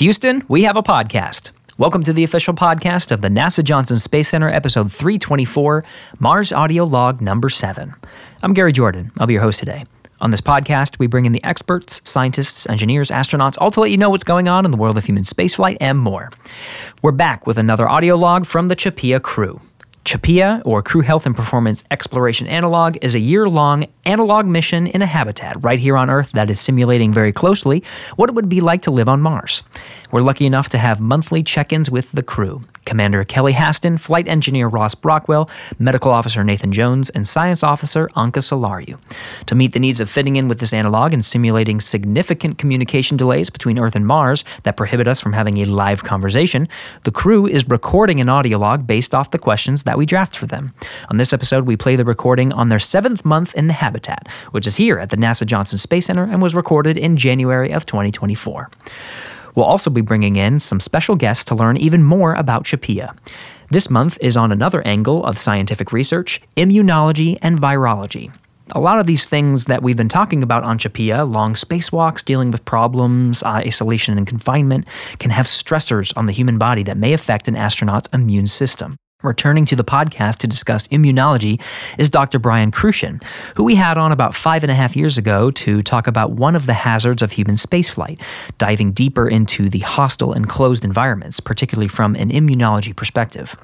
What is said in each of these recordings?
Houston, we have a podcast. Welcome to the official podcast of the NASA Johnson Space Center, episode 324, Mars Audio Log number 7. I'm Gary Jordan. I'll be your host today. On this podcast, we bring in the experts, scientists, engineers, astronauts, all to let you know what's going on in the world of human spaceflight and more. We're back with another audio log from the CHAPEA crew. CHAPEA, or Crew Health and Performance Exploration Analog, is a year long analog mission in a habitat right here on Earth that is simulating very closely what it would be like to live on Mars. We're lucky enough to have monthly check ins with the crew. Commander Kelly Haston, Flight Engineer Ross Brockwell, Medical Officer Nathan Jones, and Science Officer Anca Selariu. To meet the needs of fitting in with this analog and simulating significant communication delays between Earth and Mars that prohibit us from having a live conversation, the crew is recording an audio log based off the questions that we draft for them. On this episode, we play the recording on their seventh month in the habitat, which is here at the NASA Johnson Space Center and was recorded in January of 2024. We'll also be bringing in some special guests to learn even more about CHAPEA. This month is on another angle of scientific research immunology and virology. A lot of these things that we've been talking about on CHAPEA, long spacewalks, dealing with problems, uh, isolation and confinement, can have stressors on the human body that may affect an astronaut's immune system. Returning to the podcast to discuss immunology is Dr. Brian Crucian, who we had on about five and a half years ago to talk about one of the hazards of human spaceflight, diving deeper into the hostile and closed environments, particularly from an immunology perspective.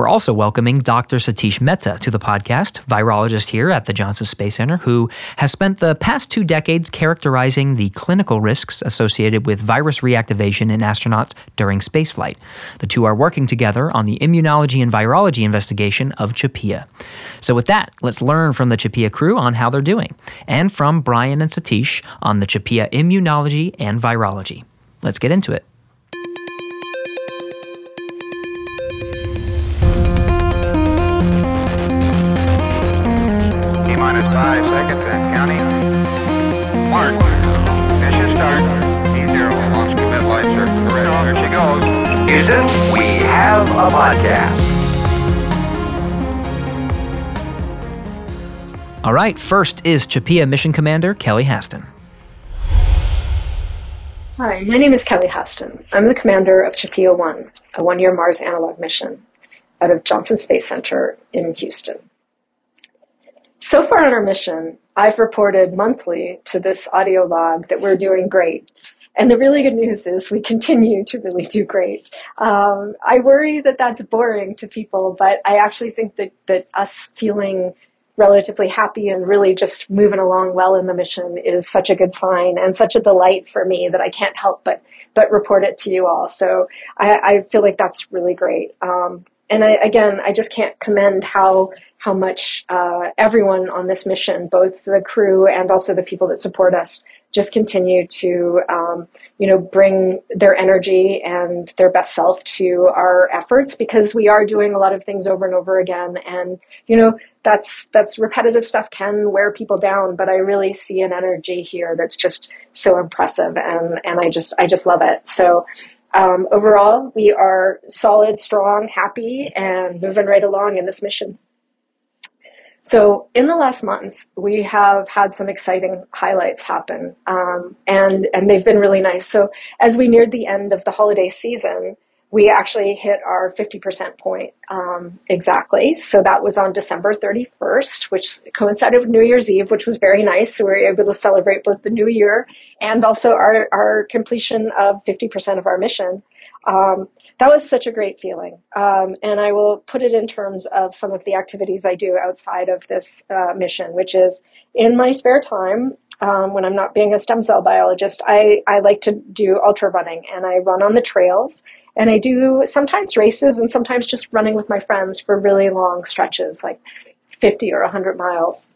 We're also welcoming Dr. Satish Mehta to the podcast, virologist here at the Johnson Space Center, who has spent the past two decades characterizing the clinical risks associated with virus reactivation in astronauts during spaceflight. The two are working together on the immunology and virology investigation of CHAPEA. So, with that, let's learn from the CHAPEA crew on how they're doing, and from Brian and Satish on the CHAPEA immunology and virology. Let's get into it. Minus five seconds and counting. Mark, mission start. E0, launch commit light circle correct. There she goes. Houston, we have a podcast. All right, first is CHAPEA Mission Commander Kelly Haston. Hi, my name is Kelly Haston. I'm the commander of CHAPEA 1, a one year Mars analog mission out of Johnson Space Center in Houston. So far on our mission, I've reported monthly to this audio log that we're doing great. And the really good news is we continue to really do great. Um, I worry that that's boring to people, but I actually think that, that us feeling relatively happy and really just moving along well in the mission is such a good sign and such a delight for me that I can't help but but report it to you all. So I, I feel like that's really great. Um, and I, again, I just can't commend how how much uh, everyone on this mission, both the crew and also the people that support us, just continue to um, you know bring their energy and their best self to our efforts because we are doing a lot of things over and over again. And you know that's that's repetitive stuff can wear people down but i really see an energy here that's just so impressive and and i just i just love it. So um, overall we are solid strong happy and moving right along in this mission so in the last month, we have had some exciting highlights happen, um, and and they've been really nice. So as we neared the end of the holiday season, we actually hit our 50% point um, exactly. So that was on December 31st, which coincided with New Year's Eve, which was very nice. So we were able to celebrate both the new year and also our, our completion of 50% of our mission. Um, that was such a great feeling. Um, and I will put it in terms of some of the activities I do outside of this uh, mission, which is in my spare time, um, when I'm not being a stem cell biologist, I, I like to do ultra running and I run on the trails. And I do sometimes races and sometimes just running with my friends for really long stretches, like 50 or 100 miles.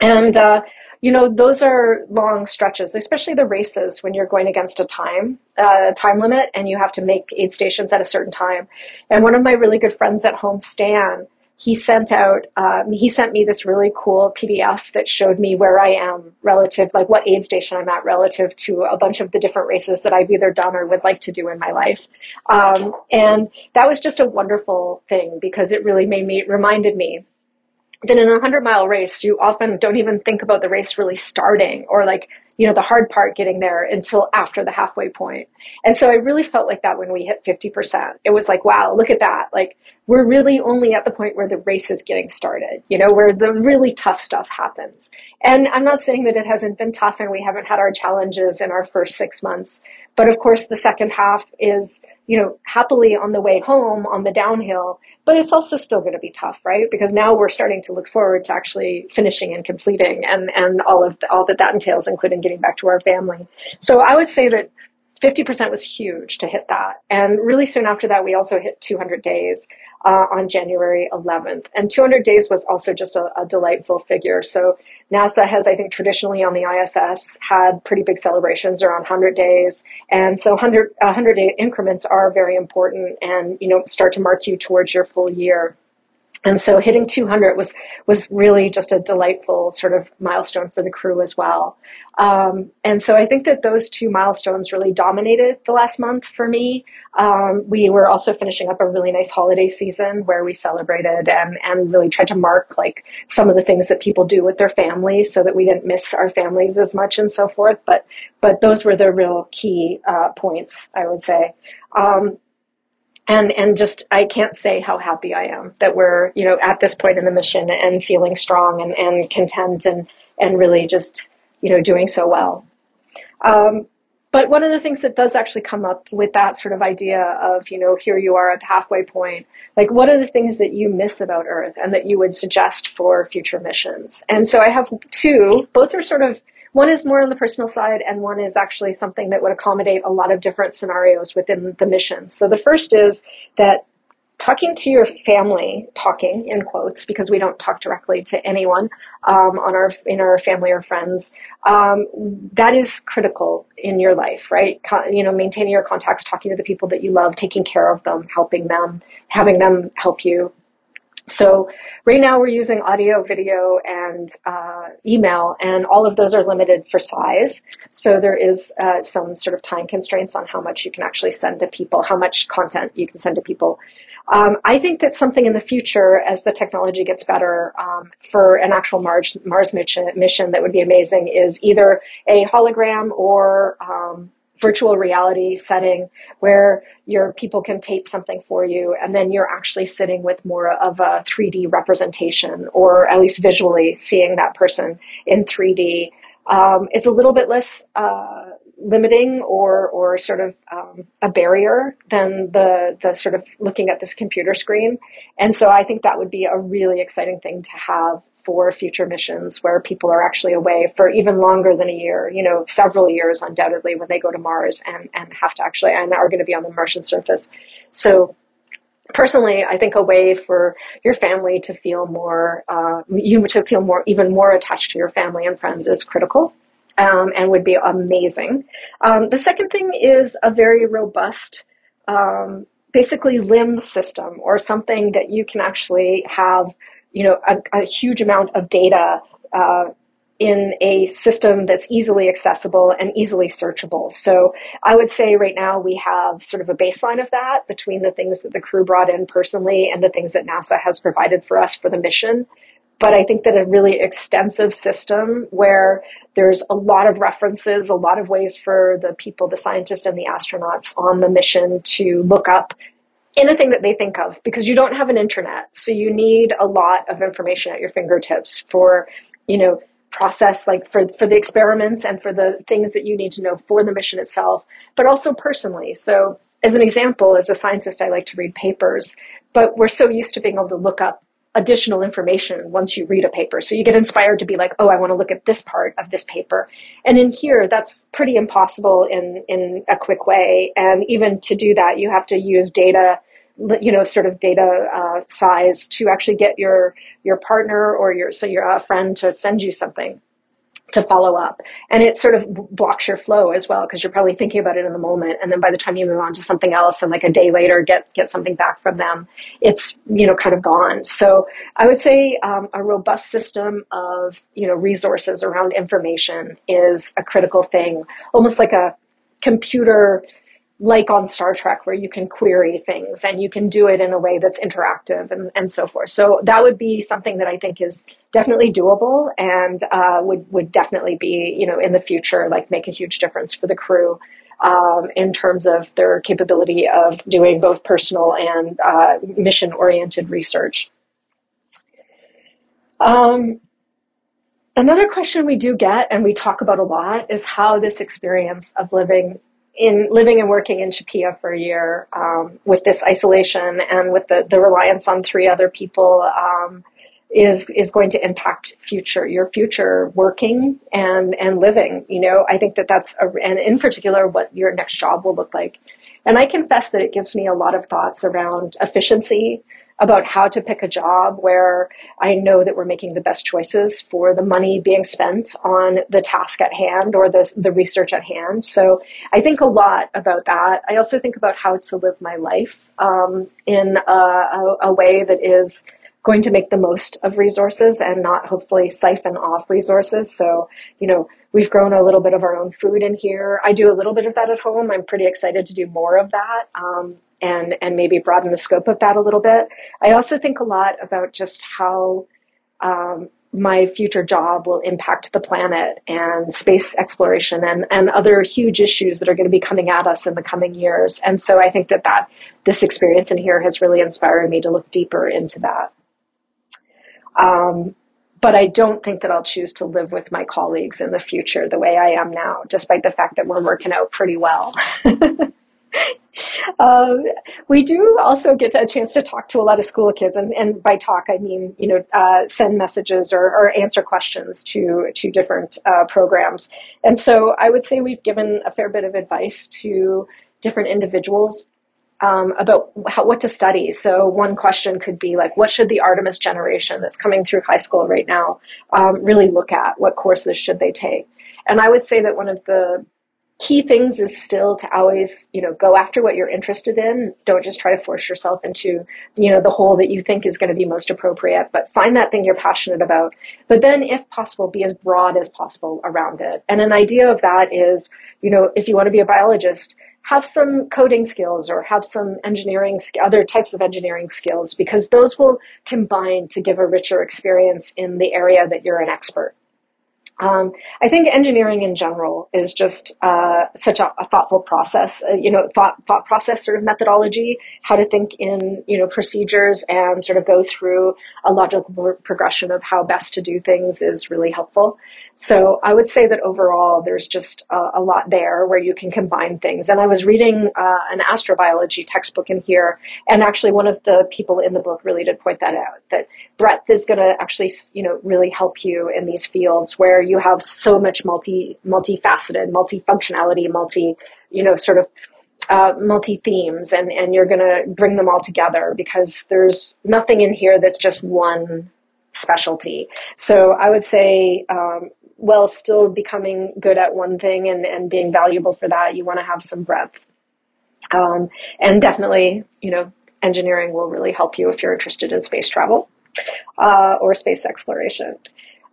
And uh, you know, those are long stretches, especially the races when you're going against a time uh, time limit and you have to make aid stations at a certain time. And one of my really good friends at home, Stan, he sent out um, he sent me this really cool PDF that showed me where I am relative, like what aid station I'm at relative to a bunch of the different races that I've either done or would like to do in my life. Um, and that was just a wonderful thing because it really made me reminded me that in a 100 mile race, you often don't even think about the race really starting or like you know, the hard part getting there until after the halfway point. And so I really felt like that when we hit 50%. It was like, wow, look at that. Like we're really only at the point where the race is getting started, you know, where the really tough stuff happens. And I'm not saying that it hasn't been tough and we haven't had our challenges in our first six months. But of course, the second half is, you know, happily on the way home on the downhill, but it's also still going to be tough, right? Because now we're starting to look forward to actually finishing and completing and, and all of the, all that that entails, including getting back to our family. So I would say that 50% was huge to hit that. And really soon after that, we also hit 200 days uh, on January 11th. And 200 days was also just a, a, delightful figure. So NASA has, I think, traditionally on the ISS had pretty big celebrations around 100 days. And so 100, 100 day increments are very important and, you know, start to mark you towards your full year. And so hitting 200 was was really just a delightful sort of milestone for the crew as well. Um, and so I think that those two milestones really dominated the last month for me. Um, we were also finishing up a really nice holiday season where we celebrated and and really tried to mark like some of the things that people do with their families so that we didn't miss our families as much and so forth. But but those were the real key uh, points I would say. Um, and and just I can't say how happy I am that we're you know at this point in the mission and feeling strong and, and content and and really just you know doing so well. Um, but one of the things that does actually come up with that sort of idea of you know here you are at the halfway point, like what are the things that you miss about Earth and that you would suggest for future missions? And so I have two. Both are sort of one is more on the personal side, and one is actually something that would accommodate a lot of different scenarios within the mission. So the first is that talking to your family, talking in quotes, because we don't talk directly to anyone um, on our in our family or friends, um, that is critical in your life, right? you know, maintaining your contacts, talking to the people that you love, taking care of them, helping them, having them help you so right now we're using audio, video, and uh, email, and all of those are limited for size. So there is uh, some sort of time constraints on how much you can actually send to people, how much content you can send to people. Um, I think that something in the future, as the technology gets better, um, for an actual Mars Mars mission, mission that would be amazing is either a hologram or um, virtual reality setting where your people can tape something for you and then you're actually sitting with more of a 3D representation or at least visually seeing that person in 3D. Um, it's a little bit less uh, limiting or or sort of um, a barrier than the the sort of looking at this computer screen. And so I think that would be a really exciting thing to have for future missions where people are actually away for even longer than a year, you know, several years undoubtedly when they go to Mars and, and have to actually and are going to be on the Martian surface. So personally, I think a way for your family to feel more, uh, you to feel more, even more attached to your family and friends is critical um, and would be amazing. Um, the second thing is a very robust, um, basically limb system or something that you can actually have, you know, a, a huge amount of data uh, in a system that's easily accessible and easily searchable. So I would say right now we have sort of a baseline of that between the things that the crew brought in personally and the things that NASA has provided for us for the mission. But I think that a really extensive system where there's a lot of references, a lot of ways for the people, the scientists and the astronauts on the mission to look up anything that they think of because you don't have an internet. So you need a lot of information at your fingertips for, you know, process like for for the experiments and for the things that you need to know for the mission itself, but also personally. So as an example, as a scientist, I like to read papers, but we're so used to being able to look up additional information once you read a paper. So you get inspired to be like, oh, I want to look at this part of this paper. And in here, that's pretty impossible in, in a quick way. And even to do that, you have to use data, you know, sort of data uh, size to actually get your, your partner or your, so your uh, friend to send you something to follow up. And it sort of blocks your flow as well because you're probably thinking about it in the moment. And then by the time you move on to something else and like a day later get, get something back from them, it's, you know, kind of gone. So I would say um, a robust system of, you know, resources around information is a critical thing, almost like a computer like on Star Trek, where you can query things and you can do it in a way that's interactive and, and so forth. So that would be something that I think is definitely doable and uh, would would definitely be you know in the future like make a huge difference for the crew um, in terms of their capability of doing both personal and uh, mission oriented research. Um, another question we do get and we talk about a lot is how this experience of living in living and working in CHAPEA for a year um, with this isolation and with the, the reliance on three other people um, is is going to impact future your future working and and living. You know i think that that's a, and in particular what your next job will look like. And i confess that it gives me a lot of thoughts around efficiency about how to pick a job where I know that we're making the best choices for the money being spent on the task at hand or the, the research at hand. So I think a lot about that. I also think about how to live my life um, in a, a, a way that is going to make the most of resources and not hopefully siphon off resources. So, you know, we've grown a little bit of our own food in here. I do a little bit of that at home. I'm pretty excited to do more of that. Um, and and maybe broaden the scope of that a little bit. I also think a lot about just how um, my future job will impact the planet and space exploration and, and other huge issues that are going to be coming at us in the coming years. And so I think that, that this experience in here has really inspired me to look deeper into that. Um, but I don't think that I'll choose to live with my colleagues in the future the way I am now, despite the fact that we're working out pretty well. um, we do also get a chance to talk to a lot of school kids, and, and by talk I mean you know uh, send messages or, or, answer questions to to different uh, programs. And so I would say we've given a fair bit of advice to different individuals um, about how, what to study. So one question could be like, what should the Artemis generation that's coming through high school right now um, really look at? What courses should they take? And I would say that one of the key things is still to always, you know, go after what you're interested in. Don't just try to force yourself into, you know, the hole that you think is going to be most appropriate, but find that thing you're passionate about. But then, if possible, be as broad as possible around it. And an idea of that is, you know, if you want to be a biologist, have some coding skills or have some engineering, other types of engineering skills, because those will combine to give a richer experience in the area that you're an expert. Um, I think engineering in general is just uh, such a, a, thoughtful process, uh, you know, thought, thought process sort of methodology, how to think in, you know, procedures and sort of go through a logical progression of how best to do things is really helpful. So I would say that overall, there's just a, lot there where you can combine things. And I was reading uh, an astrobiology textbook in here, and actually one of the people in the book really did point that out, that breadth is going to actually, you know, really help you in these fields where you have so much multi, multifaceted, multifunctionality, multi, you know, sort of uh, multi themes, and, and you're going to bring them all together because there's nothing in here that's just one specialty. So I would say um, while still becoming good at one thing and, and being valuable for that, you want to have some breadth. Um, and definitely, you know, engineering will really help you if you're interested in space travel uh, or space exploration.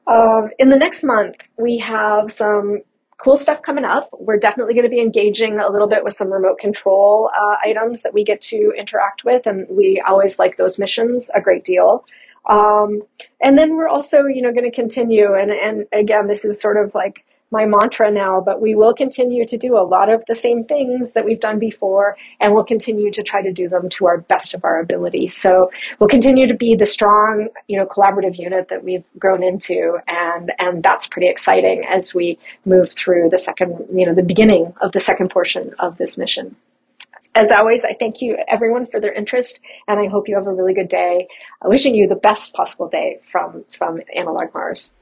Um, in the next month, we have some cool stuff coming up. We're definitely going to be engaging a little bit with some remote control uh, items that we get to interact with, and we always like those missions a great deal. Um, and then we're also, you know, going to continue. And, and again, this is sort of like my mantra now, but we will continue to do a lot of the same things that we've done before, and we'll continue to try to do them to our best of our ability. So we'll continue to be the strong, you know, collaborative unit that we've grown into, and and that's pretty exciting as we move through the second, you know, the beginning of the second portion of this mission. As always, I thank you everyone for their interest, and I hope you have a really good day. Uh, wishing you the best possible day from from Analog Mars.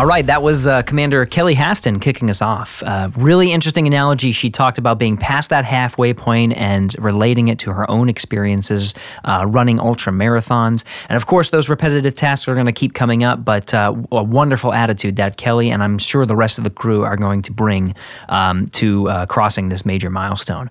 All right, that was uh, Commander Kelly Haston kicking us off. Uh, really interesting analogy. She talked about being past that halfway point and relating it to her own experiences uh, running ultra marathons. And of course, those repetitive tasks are going to keep coming up, but uh, a wonderful attitude that Kelly and I'm sure the rest of the crew are going to bring um, to uh, crossing this major milestone.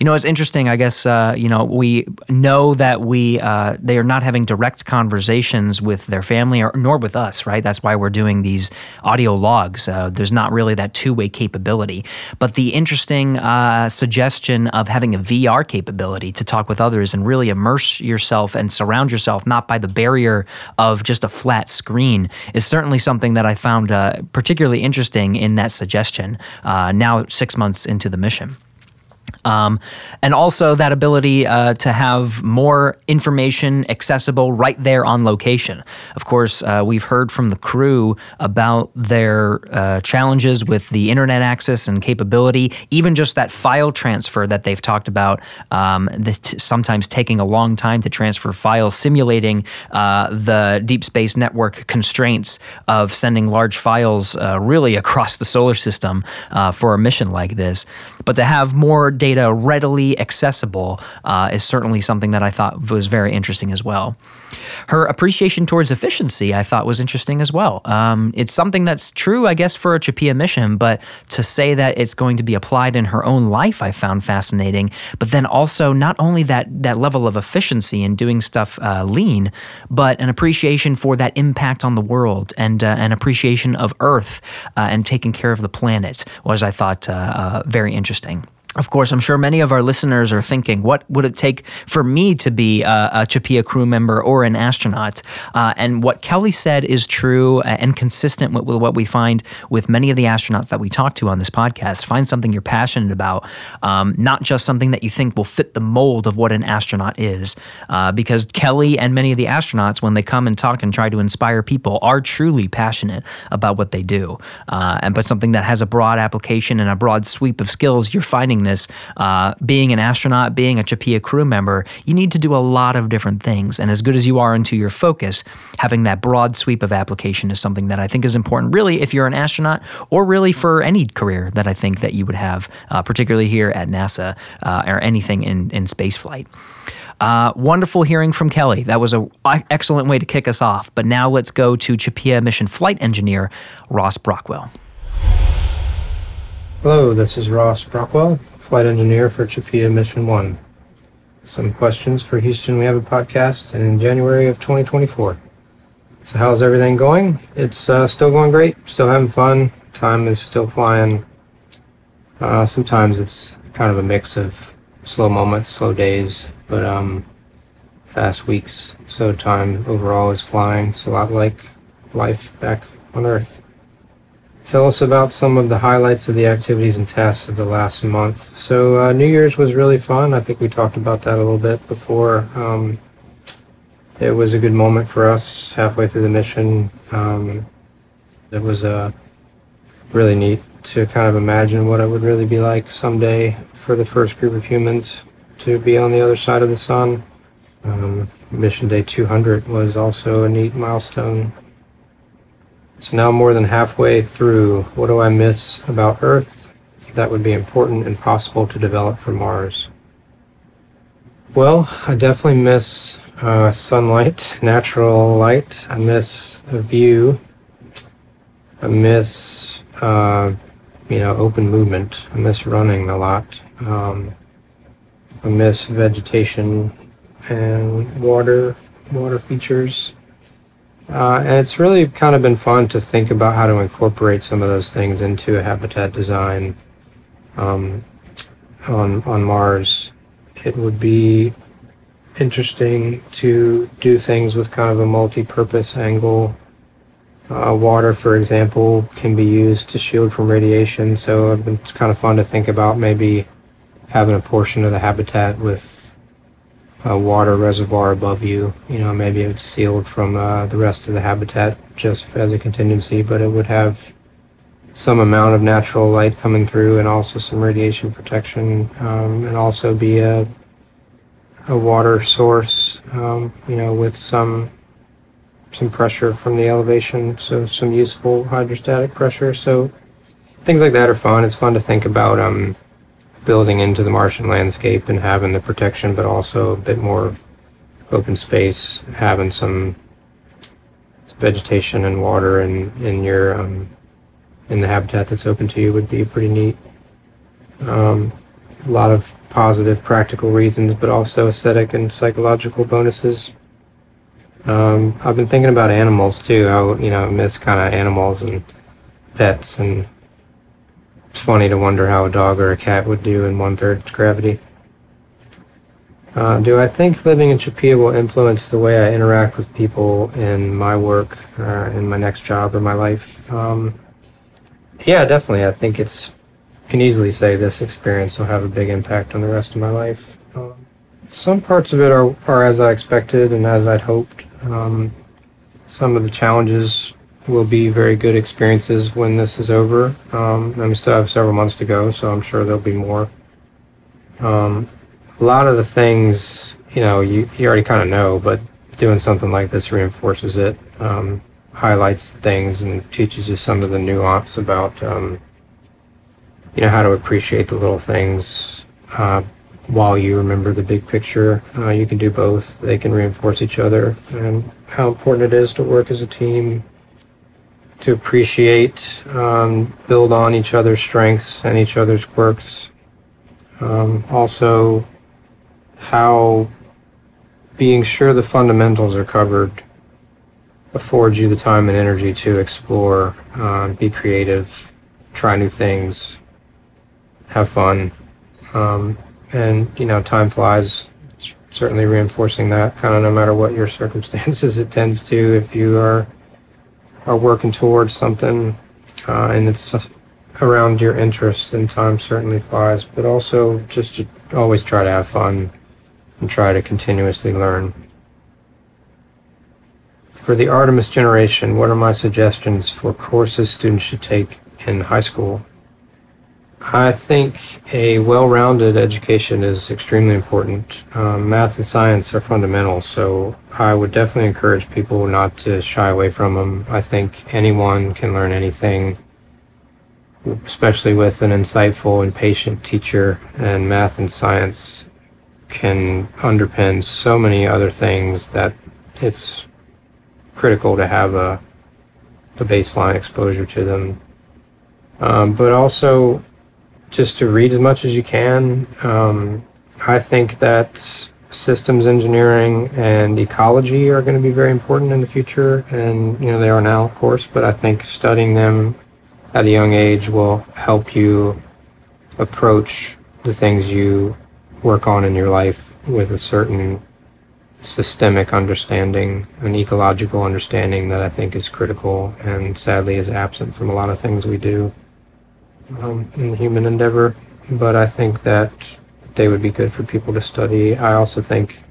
You know, it's interesting. I guess uh, you know we know that we uh, they are not having direct conversations with their family or nor with us, right? That's why we're doing these audio logs. Uh, there's not really that two way capability. But the interesting uh, suggestion of having a VR capability to talk with others and really immerse yourself and surround yourself not by the barrier of just a flat screen is certainly something that I found uh, particularly interesting in that suggestion. Uh, now, six months into the mission. Um, and also that ability uh, to have more information accessible right there on location. Of course, uh, we've heard from the crew about their uh, challenges with the internet access and capability, even just that file transfer that they've talked about, um, t- sometimes taking a long time to transfer files, simulating uh, the deep space network constraints of sending large files uh, really across the solar system uh, for a mission like this. But to have more data readily accessible uh, is certainly something that I thought was very interesting as well. Her appreciation towards efficiency, I thought, was interesting as well. Um, it's something that's true, I guess, for a CHAPEA mission, but to say that it's going to be applied in her own life, I found fascinating. But then also, not only that that level of efficiency in doing stuff uh, lean, but an appreciation for that impact on the world and uh, an appreciation of Earth uh, and taking care of the planet was, I thought, uh, uh, very interesting. Of course, I'm sure many of our listeners are thinking, what would it take for me to be a, a CHAPEA crew member or an astronaut? Uh, and what Kelly said is true and consistent with, with, what we find with many of the astronauts that we talk to on this podcast. Find something you're passionate about, um, not just something that you think will fit the mold of what an astronaut is. Uh, because Kelly and many of the astronauts, when they come and talk and try to inspire people, are truly passionate about what they do. Uh, and but something that has a broad application and a broad sweep of skills, you're finding this. Uh, being an astronaut, being a CHAPEA crew member, you need to do a lot of different things. And as good as you are into your focus, having that broad sweep of application is something that I think is important, really, if you're an astronaut or really for any career that I think that you would have, uh, particularly here at NASA uh, or anything in, in space flight. Uh, wonderful hearing from Kelly. That was an excellent way to kick us off. But now let's go to CHAPEA mission flight engineer Ross Brockwell. Hello, this is Ross Brockwell, flight engineer for CHAPEA Mission 1. Some questions for Houston We Have a Podcast in January of 2024. So, how's everything going? It's uh, still going great, still having fun, time is still flying. Uh, sometimes it's kind of a mix of slow moments, slow days, but um, fast weeks. So, time overall is flying. It's a lot like life back on Earth. Tell us about some of the highlights of the activities and tasks of the last month. So, uh, New Year's was really fun. I think we talked about that a little bit before. Um, it was a good moment for us halfway through the mission. Um, it was uh, really neat to kind of imagine what it would really be like someday for the first group of humans to be on the other side of the sun. Um, mission day 200 was also a neat milestone so now more than halfway through, what do I miss about Earth that would be important and possible to develop for Mars? Well, I definitely miss uh, sunlight, natural light. I miss a view. I miss, uh, you know, open movement. I miss running a lot. Um, I miss vegetation and water, water features. Uh, and it's really kind of been fun to think about how to incorporate some of those things into a habitat design um, on on Mars. It would be interesting to do things with kind of a multi-purpose angle. Uh, water, for example, can be used to shield from radiation, so it's kind of fun to think about maybe having a portion of the habitat with a water reservoir above you. You know, maybe it's sealed from uh, the rest of the habitat just as a contingency, but it would have some amount of natural light coming through and also some radiation protection, um, and also be a a water source, um, you know, with some some pressure from the elevation, so some useful hydrostatic pressure. So things like that are fun. It's fun to think about. Um, building into the Martian landscape and having the protection, but also a bit more open space, having some vegetation and water in, in your um, in the habitat that's open to you would be pretty neat. Um, a lot of positive practical reasons, but also aesthetic and psychological bonuses. Um, I've been thinking about animals too. How you know I miss kind of animals and pets, and it's funny to wonder how a dog or a cat would do in one third gravity. Uh, do I think living in Chapea will influence the way I interact with people in my work, uh, in my next job or my life? Um, yeah, definitely. I think it's can easily say this experience will have a big impact on the rest of my life. Um, some parts of it are, are as I expected and as I'd hoped. Um, some of the challenges will be very good experiences when this is over. Um, I still have several months to go, so I'm sure there'll be more. Um, a lot of the things, you know, you, you already kind of know, but doing something like this reinforces it, um, highlights things, and teaches you some of the nuance about, um, you know, how to appreciate the little things. Uh, while you remember the big picture. Uh, you can do both. They can reinforce each other and how important it is to work as a team, to appreciate, um, build on each other's strengths and each other's quirks. Um, also, how being sure the fundamentals are covered affords you the time and energy to explore, uh, be creative, try new things, have fun. Um, and you know time flies certainly reinforcing that kind of no matter what your circumstances it tends to if you are are working towards something uh, and it's around your interests, and time certainly flies. But also just to always try to have fun and try to continuously learn. For the artemis generation what are my suggestions for courses students should take in high school I think a well rounded education is extremely important. Um, math and science are fundamental, so I would definitely encourage people not to shy away from them. I think anyone can learn anything, especially with an insightful and patient teacher, and math and science can underpin so many other things that it's critical to have a, a baseline exposure to them. Um, but also, just to read as much as you can. Um, I think that systems engineering and ecology are going to be very important in the future, and you know they are now, of course. But I think studying them at a young age will help you approach the things you work on in your life with a certain systemic understanding, an ecological understanding that I think is critical and sadly is absent from a lot of things we do um, in human endeavor, but I think that they would be good for people to study. I also think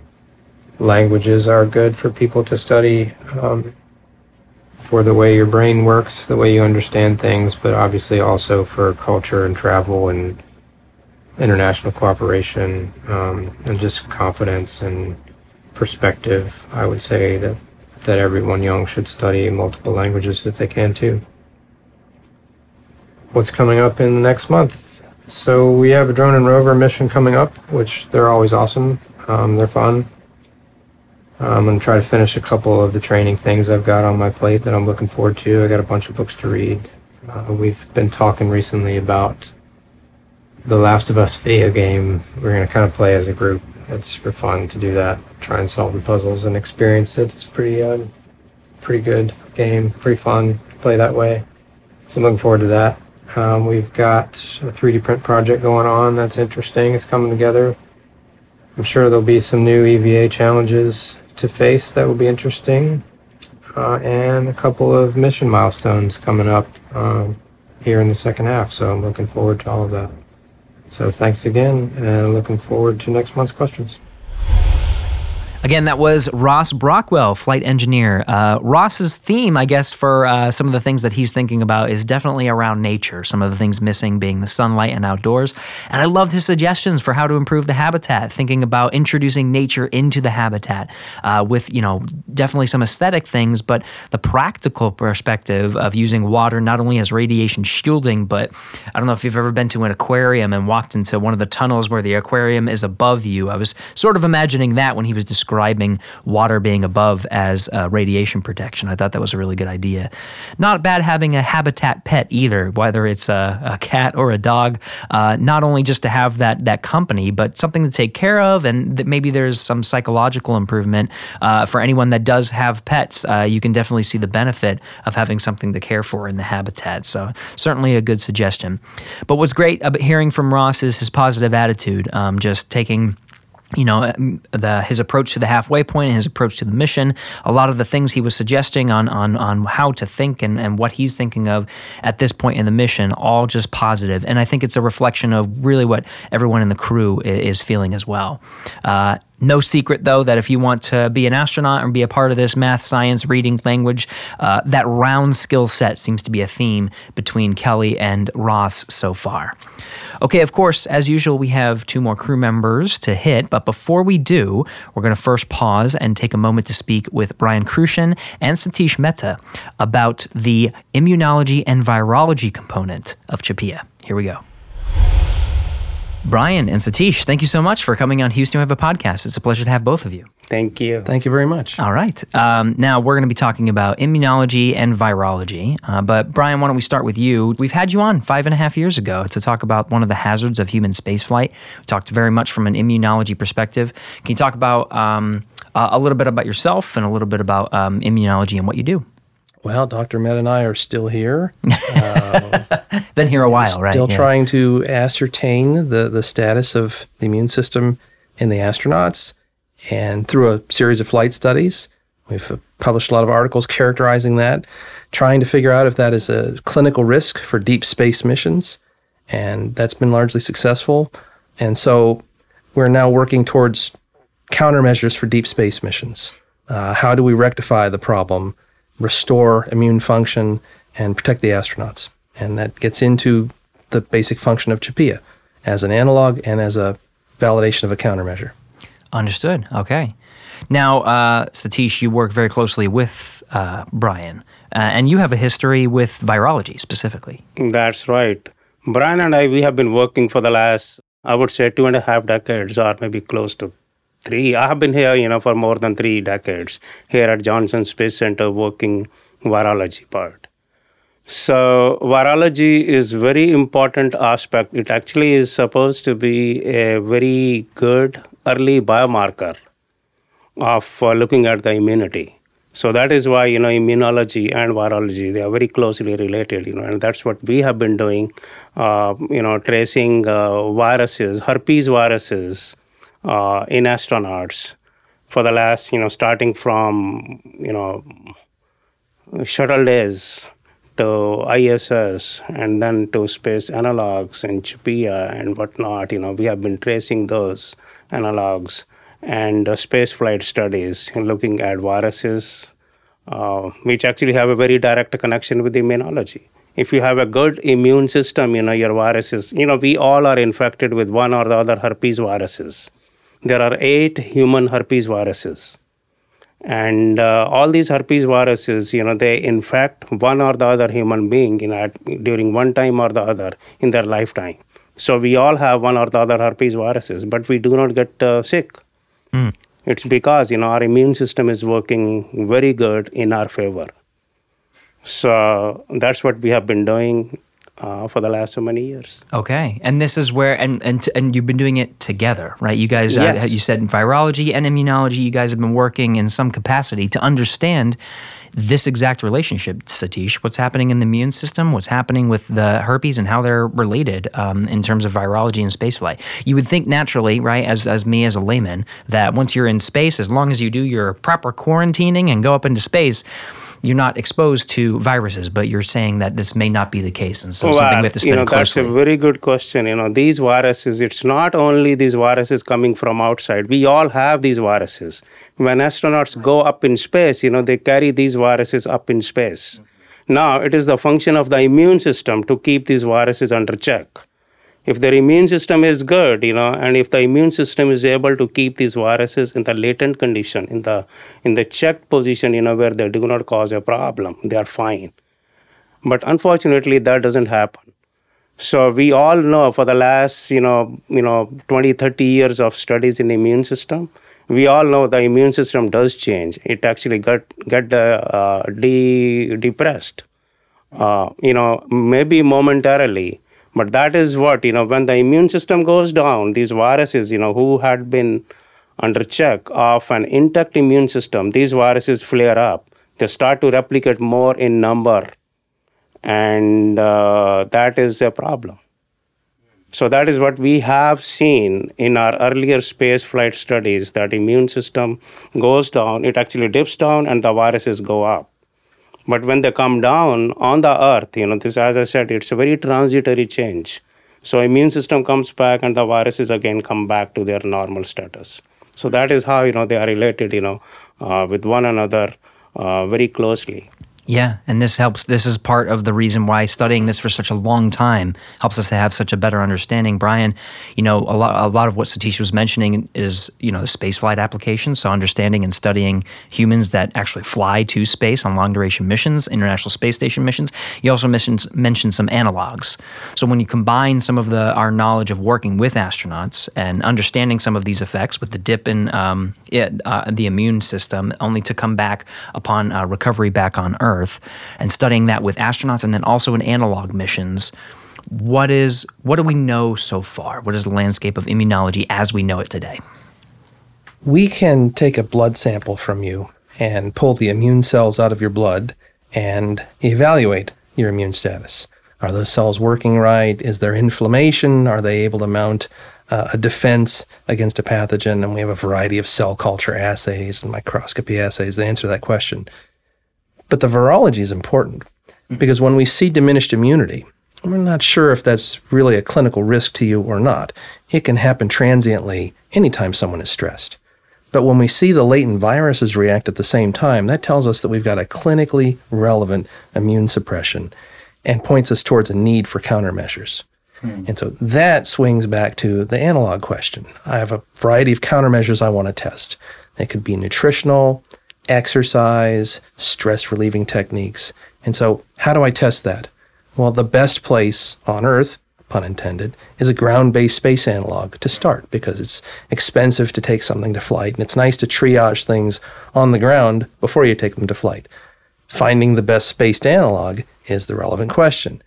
languages are good for people to study um, for the way your brain works, the way you understand things, but obviously also for culture and travel and international cooperation um, and just confidence and perspective. I would say that that everyone young should study multiple languages if they can too what's coming up in the next month. So we have a drone and rover mission coming up, which they're always awesome. Um, they're fun. I'm going to try to finish a couple of the training things I've got on my plate that I'm looking forward to. I got a bunch of books to read. Uh, we've been talking recently about the Last of Us video game. We're going to kind of play as a group. It's for fun to do that. Try and solve the puzzles and experience it. It's pretty, uh, pretty good game. Pretty fun to play that way. So I'm looking forward to that. Um, we've got a 3D print project going on that's interesting. It's coming together. I'm sure there'll be some new EVA challenges to face that will be interesting, uh, and a couple of mission milestones coming up um, here in the second half. So I'm looking forward to all of that. So thanks again, and looking forward to next month's questions. Again, that was Ross Brockwell, flight engineer. Uh, Ross's theme, I guess, for uh, some of the things that he's thinking about is definitely around nature. Some of the things missing being the sunlight and outdoors. And I loved his suggestions for how to improve the habitat, thinking about introducing nature into the habitat uh, with, you know, definitely some aesthetic things, but the practical perspective of using water not only as radiation shielding, but I don't know if you've ever been to an aquarium and walked into one of the tunnels where the aquarium is above you. I was sort of imagining that when he was describing describing water being above as uh, radiation protection. I thought that was a really good idea. Not bad having a habitat pet either, whether it's a, a cat or a dog. Uh, not only just to have that that company, but something to take care of, and that maybe there's some psychological improvement uh, for anyone that does have pets. Uh, you can definitely see the benefit of having something to care for in the habitat. So certainly a good suggestion. But what's great about hearing from Ross is his positive attitude, um, just taking you know the his approach to the halfway point and his approach to the mission a lot of the things he was suggesting on on on how to think and, and what he's thinking of at this point in the mission all just positive and i think it's a reflection of really what everyone in the crew is feeling as well uh, no secret, though, that if you want to be an astronaut and be a part of this math, science, reading, language, uh, that round skill set seems to be a theme between Kelly and Ross so far. Okay, of course, as usual, we have two more crew members to hit, but before we do, we're going to first pause and take a moment to speak with Brian Crucian and Satish Mehta about the immunology and virology component of CHAPEA. Here we go. Brian and Satish, thank you so much for coming on Houston We Have a Podcast. It's a pleasure to have both of you. Thank you. Thank you very much. All right. Um, now, we're going to be talking about immunology and virology. Uh, but, Brian, why don't we start with you? We've had you on five and a half years ago to talk about one of the hazards of human spaceflight. We talked very much from an immunology perspective. Can you talk about um, uh, a little bit about yourself and a little bit about um, immunology and what you do? Well, Dr. Met and I are still here. Uh, Been here a while, right? Still yeah. trying to ascertain the, the status of the immune system in the astronauts. And through a series of flight studies, we've published a lot of articles characterizing that, trying to figure out if that is a clinical risk for deep space missions. And that's been largely successful. And so we're now working towards countermeasures for deep space missions. Uh, how do we rectify the problem? Restore immune function, and protect the astronauts. And that gets into the basic function of CHAPEA as an analog and as a validation of a countermeasure. Understood. Okay. Now, uh, Satish, you work very closely with uh, Brian, uh, and you have a history with virology specifically. That's right. Brian and I, we have been working for the last, I would say, two and a half decades, or maybe close to three. I have been here, you know, for more than three decades here at Johnson Space Center working virology part. So virology is very important aspect. It actually is supposed to be a very good early biomarker of uh, looking at the immunity. So that is why you know immunology and virology they are very closely related. You know, and that's what we have been doing. Uh, you know, tracing uh, viruses, herpes viruses, uh, in astronauts for the last, you know, starting from, you know, shuttle days to ISS and then to space analogs and CHAPEA and whatnot. You know, we have been tracing those analogs and uh, space flight studies looking at viruses, uh, which actually have a very direct connection with immunology. If you have a good immune system, you know, your viruses, you know, we all are infected with one or the other herpes viruses there are eight human herpes viruses. And uh, all these herpes viruses, you know, they infect one or the other human being in at, during one time or the other in their lifetime. So we all have one or the other herpes viruses, but we do not get uh, sick. Mm. It's because you know our immune system is working very good in our favor. So that's what we have been doing uh, for the last so many years. Okay, and this is where and and and you've been doing it together, right? You guys, yes. uh, you said in virology and immunology, you guys have been working in some capacity to understand this exact relationship, Satish. What's happening in the immune system? What's happening with the herpes and how they're related um, in terms of virology and spaceflight? You would think naturally, right, as as me as a layman, that once you're in space, as long as you do your proper quarantining and go up into space you're not exposed to viruses, but you're saying that this may not be the case, and so well, something we have to study you know, closely. That's a very good question. You know, these viruses, it's not only these viruses coming from outside. We all have these viruses. When astronauts go up in space, you know, they carry these viruses up in space. Now, it is the function of the immune system to keep these viruses under check if their immune system is good you know and if the immune system is able to keep these viruses in the latent condition in the in the checked position you know where they do not cause a problem they are fine. But unfortunately that doesn't happen. So we all know for the last you know you know 20 30 years of studies in the immune system we all know the immune system does change. It actually get get uh, de- depressed, uh, you know, maybe momentarily, but that is what you know. When the immune system goes down, these viruses, you know, who had been under check of an intact immune system, these viruses flare up. They start to replicate more in number, and uh, that is a problem. So that is what we have seen in our earlier space flight studies that immune system goes down, it actually dips down and the viruses go up. But when they come down on the earth, you know, this as I said, it's a very transitory change. So immune system comes back and the viruses again come back to their normal status. So that is how, you know, they are related, you know, uh, with one another uh, very closely. Yeah, and this helps. This is part of the reason why studying this for such a long time helps us to have such a better understanding. Brian, you know, a lot, a lot of what Satish was mentioning is, you know, the spaceflight applications. So understanding and studying humans that actually fly to space on long duration missions, International Space Station missions. You also mentioned mentioned some analogs. So when you combine some of the our knowledge of working with astronauts and understanding some of these effects with the dip in um, it, uh, the immune system, only to come back upon uh, recovery back on Earth Earth and studying that with astronauts and then also in analog missions. What is what do we know so far? What is the landscape of immunology as we know it today? We can take a blood sample from you and pull the immune cells out of your blood and evaluate your immune status. Are those cells working right? Is there inflammation? Are they able to mount uh, a defense against a pathogen? And we have a variety of cell culture assays and microscopy assays that answer that question. But the virology is important because when we see diminished immunity, we're not sure if that's really a clinical risk to you or not. It can happen transiently anytime someone is stressed. But when we see the latent viruses react at the same time, that tells us that we've got a clinically relevant immune suppression and points us towards a need for countermeasures. Hmm. And so that swings back to the analog question. I have a variety of countermeasures I want to test. They could be nutritional, exercise, stress relieving techniques. And so, how do I test that? Well, the best place on Earth, pun intended, is a ground based space analog to start because it's expensive to take something to flight and it's nice to triage things on the ground before you take them to flight. Finding the best spaced analog is the relevant question.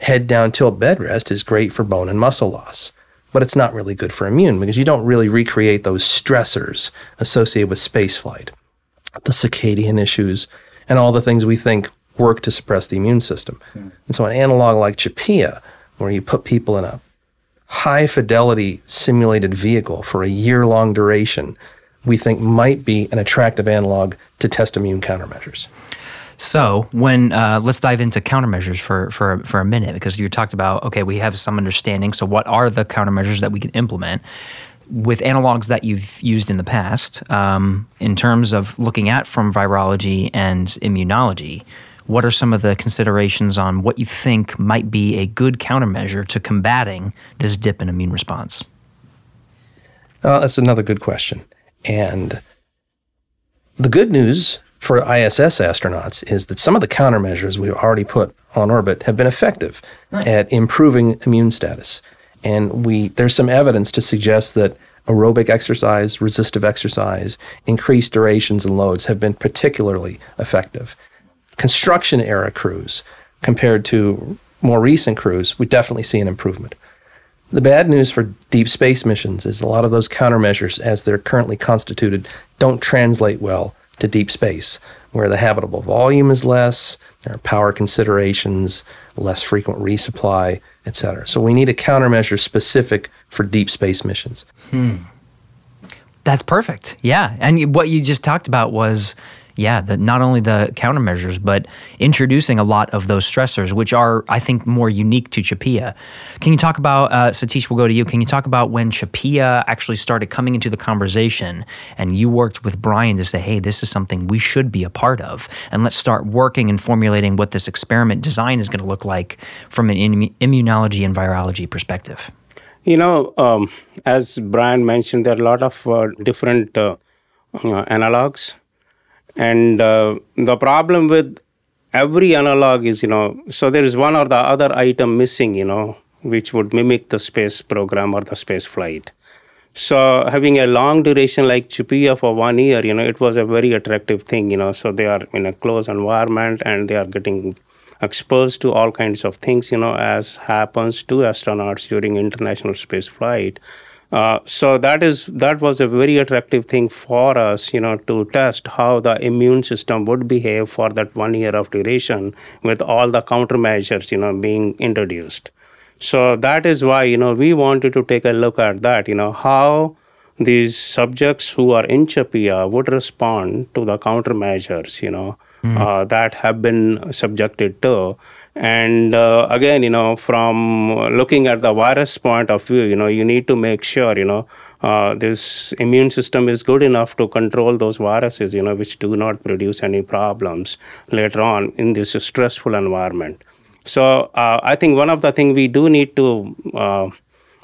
Head down tilt bed rest is great for bone and muscle loss, but it's not really good for immune because you don't really recreate those stressors associated with spaceflight the circadian issues, and all the things we think work to suppress the immune system. Mm. And so, an analog like CHAPEA, where you put people in a high fidelity simulated vehicle for a year long duration, we think might be an attractive analog to test immune countermeasures. So, when uh, let's dive into countermeasures for for for a minute, because you talked about okay, we have some understanding. So, what are the countermeasures that we can implement? With analogs that you've used in the past, um, in terms of looking at from virology and immunology, what are some of the considerations on what you think might be a good countermeasure to combating this dip in immune response? Uh, that's another good question. And the good news for ISS astronauts is that some of the countermeasures we've already put on orbit have been effective nice. at improving immune status. And we there's some evidence to suggest that aerobic exercise, resistive exercise, increased durations and loads have been particularly effective. Construction era crews compared to more recent crews, we definitely see an improvement. The bad news for deep space missions is a lot of those countermeasures, as they're currently constituted, don't translate well to deep space, where the habitable volume is less, there are power considerations, less frequent resupply, etc. So we need a countermeasure specific for deep space missions. Hmm. That's perfect. Yeah. And what you just talked about was yeah, the, not only the countermeasures, but introducing a lot of those stressors, which are, I think, more unique to CHAPEA. Can you talk about, uh, Satish, we'll go to you. Can you talk about when CHAPEA actually started coming into the conversation and you worked with Brian to say, hey, this is something we should be a part of, and let's start working and formulating what this experiment design is going to look like from an immunology and virology perspective? You know, um, as Brian mentioned, there are a lot of uh, different uh, uh analogs and uh, the problem with every analog is, you know, so there is one or the other item missing, you know, which would mimic the space program or the space flight. So having a long duration like CHAPEA for one year, you know, it was a very attractive thing, you know. So they are in a close environment and they are getting exposed to all kinds of things, you know, as happens to astronauts during international space flight. Uh, so that is that was a very attractive thing for us, you know, to test how the immune system would behave for that one year of duration with all the countermeasures, you know, being introduced. So that is why you know we wanted to take a look at that, you know, how these subjects who are in CHAPEA would respond to the countermeasures, you know, uh, that have been subjected to. And uh, again, you know, from looking at the virus point of view, you know, you need to make sure, you know, uh, this immune system is good enough to control those viruses, you know, which do not produce any problems later on in this stressful environment. So uh, I think one of the things we do need to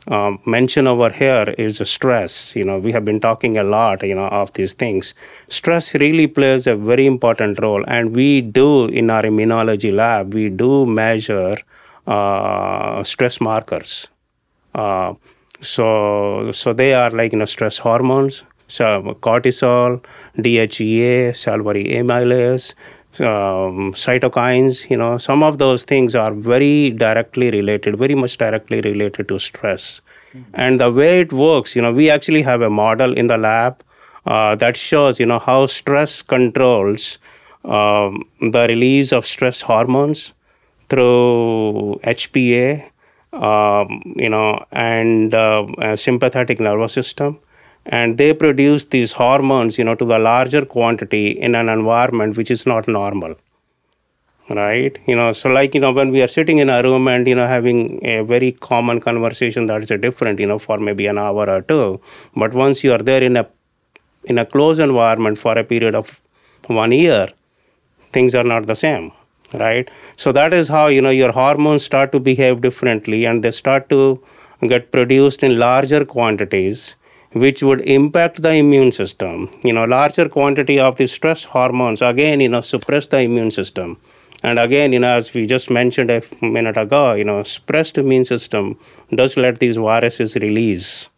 uh, mention over here is stress. You know, we have been talking a lot, you know, of these things. Stress really plays a very important role, and we do in our immunology lab we do measure uh, stress markers. Uh, so, so they are like you know stress hormones, so cortisol, DHEA, salivary amylase, um, cytokines. You know, some of those things are very directly related, very much directly related to stress. And the way it works, you know, we actually have a model in the lab uh, that shows, you know, how stress controls um, the release of stress hormones through HPA, um, you know, and uh, sympathetic nervous system. And they produce these hormones, you know, to the larger quantity in an environment which is not normal. Right? You know so like you know when we are sitting in a room and you know having a very common conversation that is a different you know for maybe an hour or two but once you are there in a in a closed environment for a period of one year things are not the same. Right? So that is how you know your hormones start to behave differently and they start to get produced in larger quantities which would impact the immune system. You know larger quantity of the stress hormones again you know suppress the immune system. And again, you know, as we just mentioned a minute ago, you know, suppressed immune system does let these viruses release,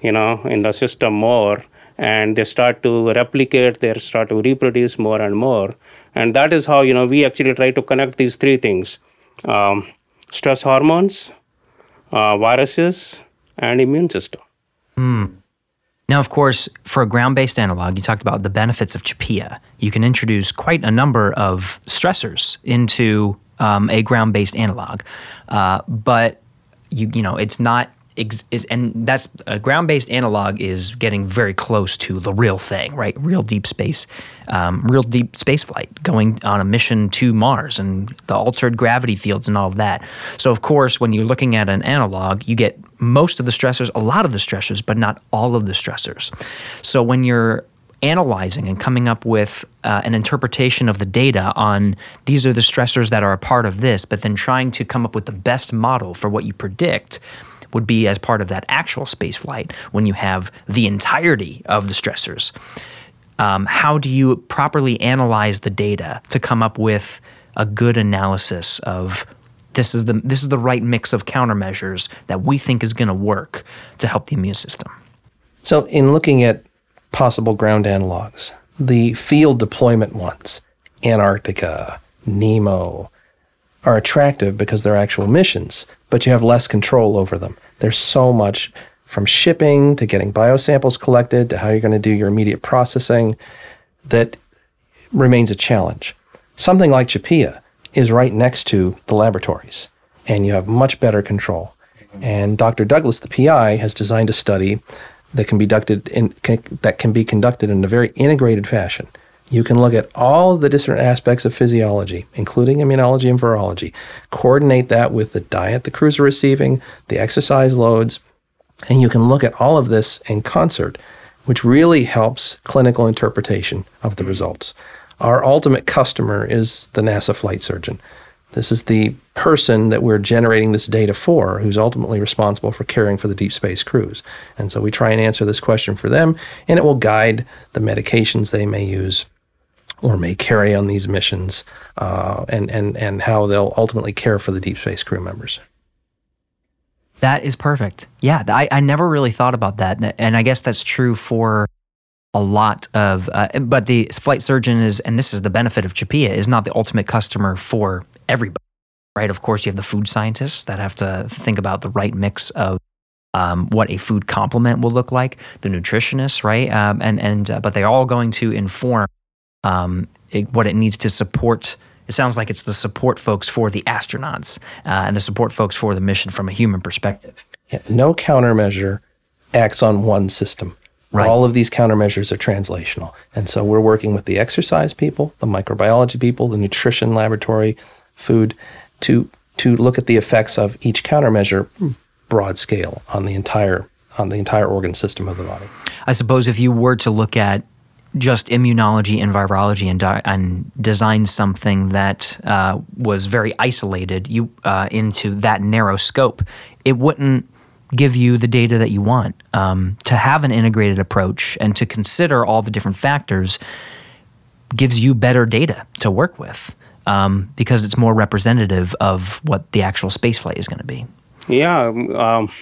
you know, in the system more, and they start to replicate, they start to reproduce more and more, and that is how you know we actually try to connect these three things: um, stress hormones, uh, viruses, and immune system. Now, of course, for a ground based analog, you talked about the benefits of CHAPEA. You can introduce quite a number of stressors into um, a ground based analog. Uh, but you, you know, it's not. Ex- is, and that's a ground based analog is getting very close to the real thing, right? Real deep space, um, real deep space flight, going on a mission to Mars and the altered gravity fields and all of that. So, of course, when you're looking at an analog, you get most of the stressors, a lot of the stressors, but not all of the stressors. So, when you're analyzing and coming up with uh, an interpretation of the data on these are the stressors that are a part of this, but then trying to come up with the best model for what you predict would be as part of that actual space flight when you have the entirety of the stressors. Um, how do you properly analyze the data to come up with a good analysis of this is the this is the right mix of countermeasures that we think is going to work to help the immune system? So, in looking at possible ground analogs, the field deployment ones, Antarctica, NEEMO, are attractive because they're actual missions, but you have less control over them. There's so much from shipping to getting biosamples collected to how you're going to do your immediate processing that remains a challenge. Something like CHAPEA is right next to the laboratories, and you have much better control. And Dr. Douglas, the PI, has designed a study that can be conducted in, can, that can be conducted in a very integrated fashion. You can look at all the different aspects of physiology, including immunology and virology, coordinate that with the diet the crews are receiving, the exercise loads, and you can look at all of this in concert, which really helps clinical interpretation of the mm-hmm. results. Our ultimate customer is the NASA flight surgeon. This is the person that we're generating this data for, who's ultimately responsible for caring for the deep space crews. And so we try and answer this question for them, and it will guide the medications they may use or may carry on these missions uh, and, and, and how they'll ultimately care for the deep space crew members. That is perfect. Yeah, I, I never really thought about that. And I guess that's true for a lot of, uh, but the flight surgeon is, and this is the benefit of CHAPEA, is not the ultimate customer for everybody, right? Of course, you have the food scientists that have to think about the right mix of um, what a food complement will look like, the nutritionists, right? Um, and and uh, but they're all going to inform um, it, what it needs to support. It sounds like it's the support folks for the astronauts uh, and the support folks for the mission from a human perspective. Yeah, no countermeasure acts on one system. Right. All of these countermeasures are translational. And so we're working with the exercise people, the microbiology people, the nutrition laboratory, food, to to look at the effects of each countermeasure broad scale on the entire on the entire organ system of the body. I suppose if you were to look at just immunology and virology and, di- and design something that uh, was very isolated you uh, into that narrow scope, it wouldn't give you the data that you want. Um, to have an integrated approach and to consider all the different factors gives you better data to work with um, because it's more representative of what the actual spaceflight is going to be. Yeah. Um,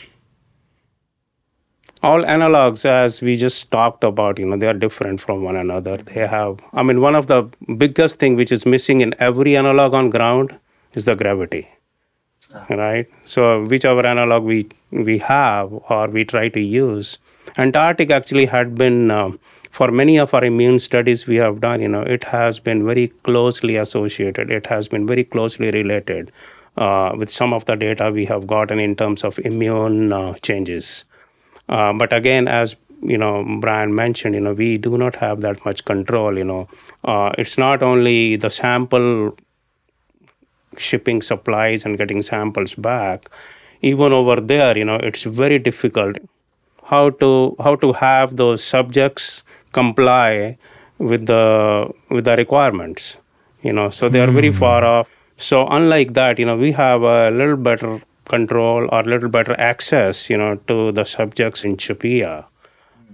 all analogs, as we just talked about, you know, they are different from one another. They have, I mean, one of the biggest thing which is missing in every analog on ground is the gravity, right? So whichever analog we we have or we try to use, Antarctic actually had been. Um, for many of our immune studies we have done, you know, it has been very closely associated. It has been very closely related uh, with some of the data we have gotten in terms of immune uh, changes. Uh, but again, as you know, Brian mentioned, you know, we do not have that much control. You know, uh, it's not only the sample shipping supplies and getting samples back. Even over there, you know, it's very difficult how to how to have those subjects comply with the with the requirements. You know, so they are very far off. So unlike that, you know, we have a little better control or a little better access, you know, to the subjects in CHAPEA.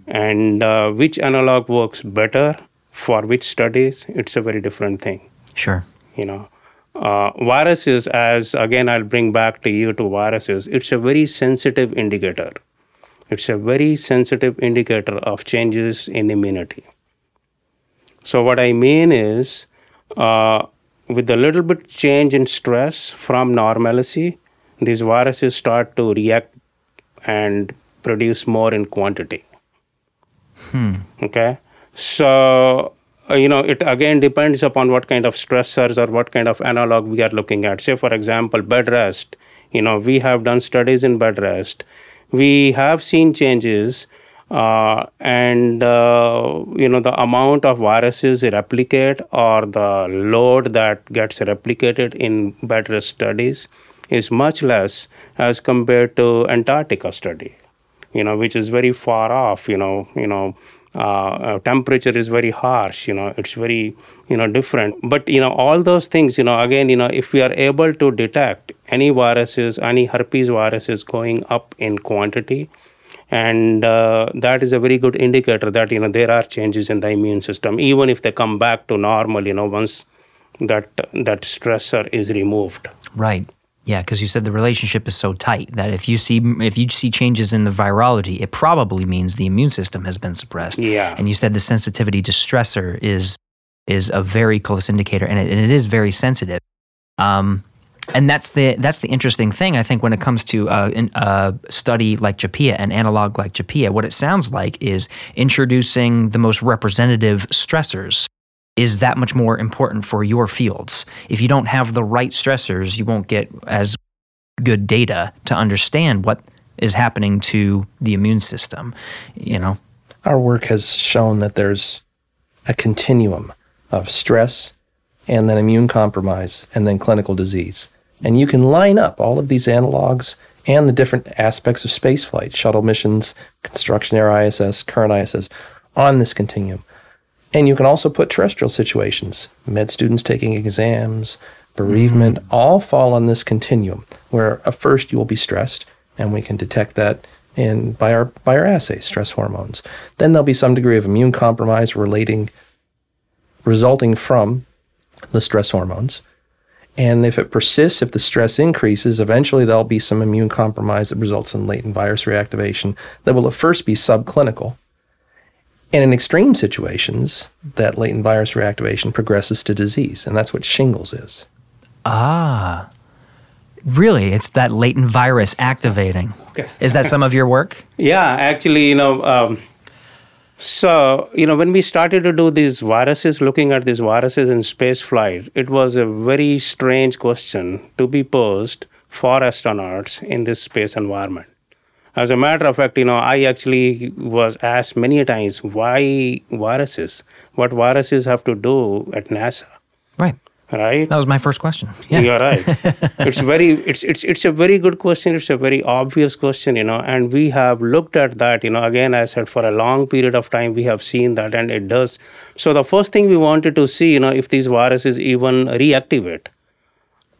And uh, which analog works better for which studies, it's a very different thing, Sure. you know. Uh, viruses, as again, I'll bring back to you to viruses, it's a very sensitive indicator. It's a very sensitive indicator of changes in immunity. So, what I mean is, uh, with a little bit change in stress from normalcy, these viruses start to react and produce more in quantity. Okay, so you know it again depends upon what kind of stressors or what kind of analog we are looking at. Say, for example, bed rest. You know, we have done studies in bed rest. We have seen changes uh, and uh, you know the amount of viruses replicate or the load that gets replicated in bed rest studies is much less as compared to Antarctica study, you know, which is very far off. You know, you know, uh, uh, temperature is very harsh. You know, it's very you know different. But you know, all those things. You know, again, you know, if we are able to detect any viruses, any herpes viruses going up in quantity, and uh, that is a very good indicator that you know there are changes in the immune system, even if they come back to normal. You know, once that that stressor is removed. Right. Yeah, because you said the relationship is so tight that if you see if you see changes in the virology, it probably means the immune system has been suppressed. Yeah. And you said the sensitivity to stressor is is a very close indicator, and it, and it is very sensitive. Um, and that's the that's the interesting thing I think when it comes to uh, in, a study like CHAPEA an analog like CHAPEA, what it sounds like is introducing the most representative stressors is that much more important for your fields. If you don't have the right stressors, you won't get as good data to understand what is happening to the immune system. You know, Our work has shown that there's a continuum of stress and then immune compromise and then clinical disease. And you can line up all of these analogs and the different aspects of spaceflight, shuttle missions, construction era ISS, current ISS, on this continuum. And you can also put terrestrial situations, med students taking exams, bereavement, mm-hmm. all fall on this continuum where at first you will be stressed, and we can detect that in by our by our assays, stress hormones. Then there'll be some degree of immune compromise relating resulting from the stress hormones. And if it persists, if the stress increases, eventually there'll be some immune compromise that results in latent virus reactivation that will at first be subclinical. And in extreme situations, that latent virus reactivation progresses to disease. And that's what shingles is. Ah. Really? It's that latent virus activating. Okay. Is that some of your work? Yeah, actually, you know, um, so you know, when we started to do these viruses, looking at these viruses in space flight, it was a very strange question to be posed for astronauts in this space environment. As a matter of fact, you know, I actually was asked many times why viruses, what viruses have to do at NASA, Right. right? That was my first question. Yeah. You're right. it's very it's it's it's a very good question. It's a very obvious question, you know, and we have looked at that, you know, again I said for a long period of time we have seen that and it does. So the first thing we wanted to see, you know, if these viruses even reactivate.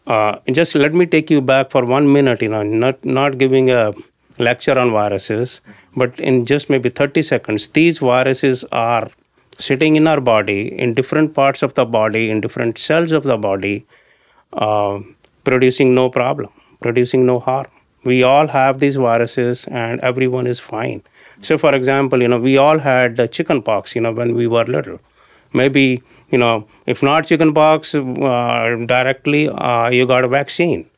Uh, just let me take you back for one minute, you know, not not giving a lecture on viruses, but in just maybe 30 seconds, these viruses are sitting in our body, in different parts of the body, in different cells of the body, uh, producing no problem, producing no harm. We all have these viruses and everyone is fine. So, for example, you know, we all had chicken pox, you know, when we were little. Maybe, you know, if not chicken pox uh, directly, uh, you got a vaccine.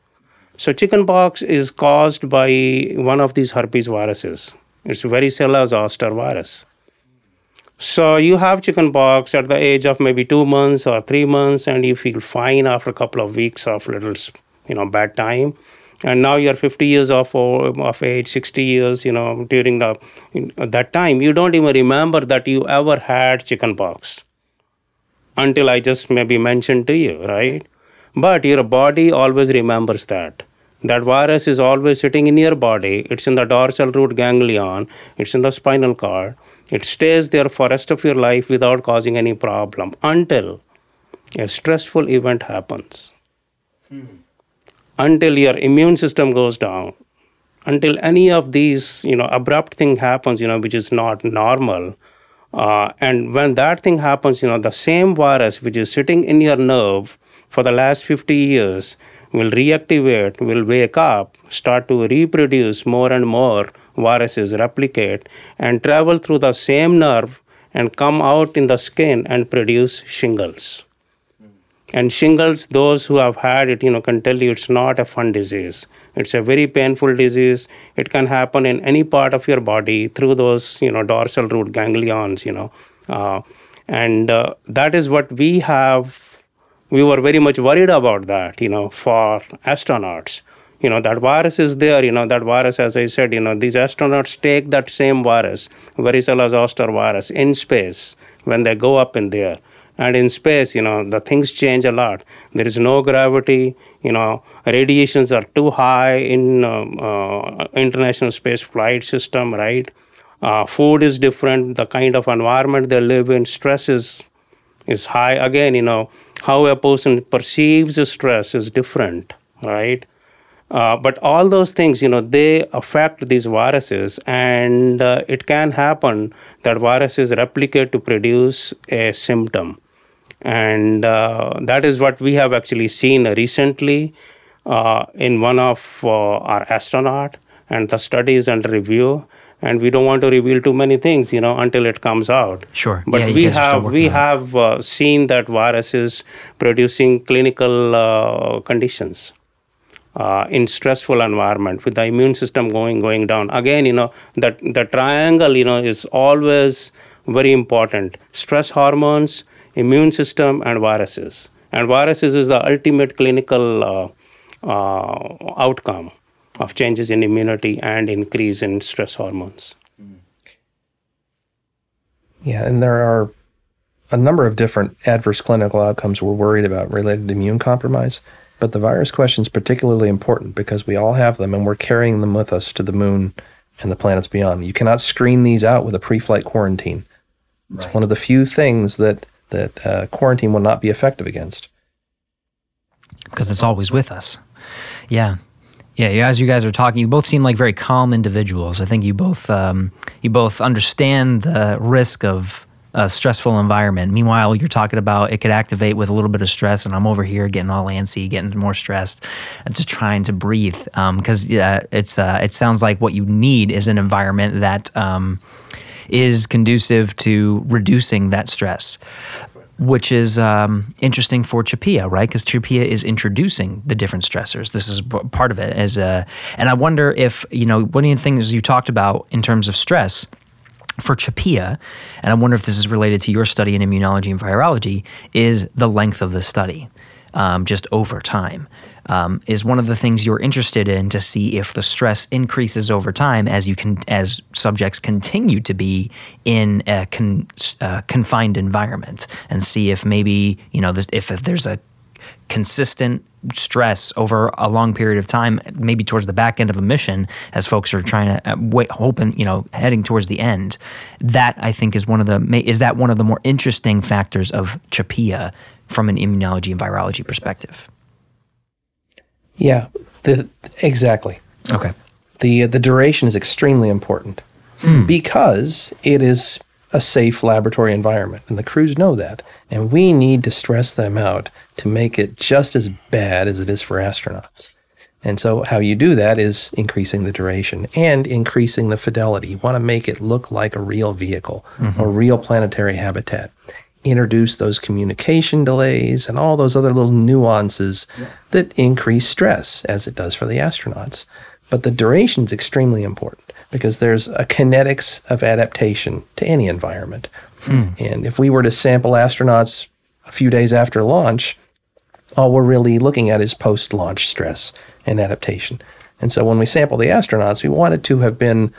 So, chickenpox is caused by one of these herpes viruses. It's varicella zoster virus. So you have chickenpox at the age of maybe two months or three months, and you feel fine after a couple of weeks of little, you know, bad time. And now you're 50 years of of age, 60 years, you know, during the that time, you don't even remember that you ever had chickenpox until I just maybe mentioned to you, right? But your body always remembers that. That virus is always sitting in your body. It's in the dorsal root ganglion. It's in the spinal cord. It stays there for rest of your life without causing any problem until a stressful event happens. Until your immune system goes down. Until any of these, you know, abrupt thing happens, you know, which is not normal. Uh, and when that thing happens, you know, the same virus which is sitting in your nerve for the last 50 years will reactivate, will wake up, start to reproduce more and more viruses, replicate, and travel through the same nerve and come out in the skin and produce shingles. And shingles, those who have had it, you know, can tell you it's not a fun disease. It's a very painful disease. It can happen in any part of your body through those, you know, dorsal root ganglions, you know. Uh, and uh, that is what we have. We were very much worried about that, you know, for astronauts. You know, that virus is there, you know, that virus, as I said, you know, these astronauts take that same virus, varicella zoster virus, in space when they go up in there. And in space you know the things change a lot. There is no gravity you know radiations are too high in um, uh, international space flight system right? Uh, food is different the kind of environment they live in stress is is high. Again you know how a person perceives stress is different right? Uh, but all those things you know they affect these viruses and uh, it can happen that viruses replicate to produce a symptom. And uh, that is what we have actually seen recently uh, in one of uh, our astronaut and the study is under review and we don't want to reveal too many things you know until it comes out. Sure. but Yeah, we guys are still have we have uh, seen that virus is producing clinical uh, conditions uh, in stressful environment with the immune system going going down. Again you know that the triangle you know is always very important. Stress hormones immune system and viruses. And viruses is the ultimate clinical uh, uh, outcome of changes in immunity and increase in stress hormones Yeah, and there are a number of different adverse clinical outcomes we're worried about related to immune compromise. But the virus question is particularly important because we all have them and we're carrying them with us to the moon and the planets beyond. You cannot screen these out with a pre flight quarantine. It's one of the few things that, that uh, quarantine will not be effective against. because it's always with us. Yeah. Yeah, as you guys are talking, you both seem like very calm individuals. I think you both um, you both understand the risk of a stressful environment. Meanwhile, you're talking about it could activate with a little bit of stress, and I'm over here getting all antsy, getting more stressed, and just trying to breathe. Because yeah, it's uh, it sounds like what you need is an environment that um, is conducive to reducing that stress. Which is um, interesting for Chapea, right? Because Chapea is introducing the different stressors. This is part of it. As a, and I wonder if you know one of the things you talked about in terms of stress for Chapea, and I wonder if this is related to your study in immunology and virology, is the length of the study, um, just over time. Um, is one of the things you're interested in to see if the stress increases over time as you can as subjects continue to be in a con, uh, confined environment, and see if maybe you know if, if there's a consistent stress over a long period of time, maybe towards the back end of a mission, as folks are trying to uh, wait, hoping, you know, heading towards the end. That I think is one of the is that one of the more interesting factors of Chapea from an immunology and virology perspective. Yeah, the, exactly. Okay. The uh, the duration is extremely important hmm. because it is a safe laboratory environment, and the crews know that. And we need to stress them out to make it just as bad as it is for astronauts. And so, how you do that is increasing the duration and increasing the fidelity. You want to make it look like a real vehicle or mm-hmm. real planetary habitat. Introduce those communication delays and all those other little nuances that increase stress, as it does for the astronauts. But the duration is extremely important because there's a kinetics of adaptation to any environment. And if we were to sample astronauts a few days after launch, all we're really looking at is post launch stress and adaptation. And so when we sample the astronauts, we want it to have been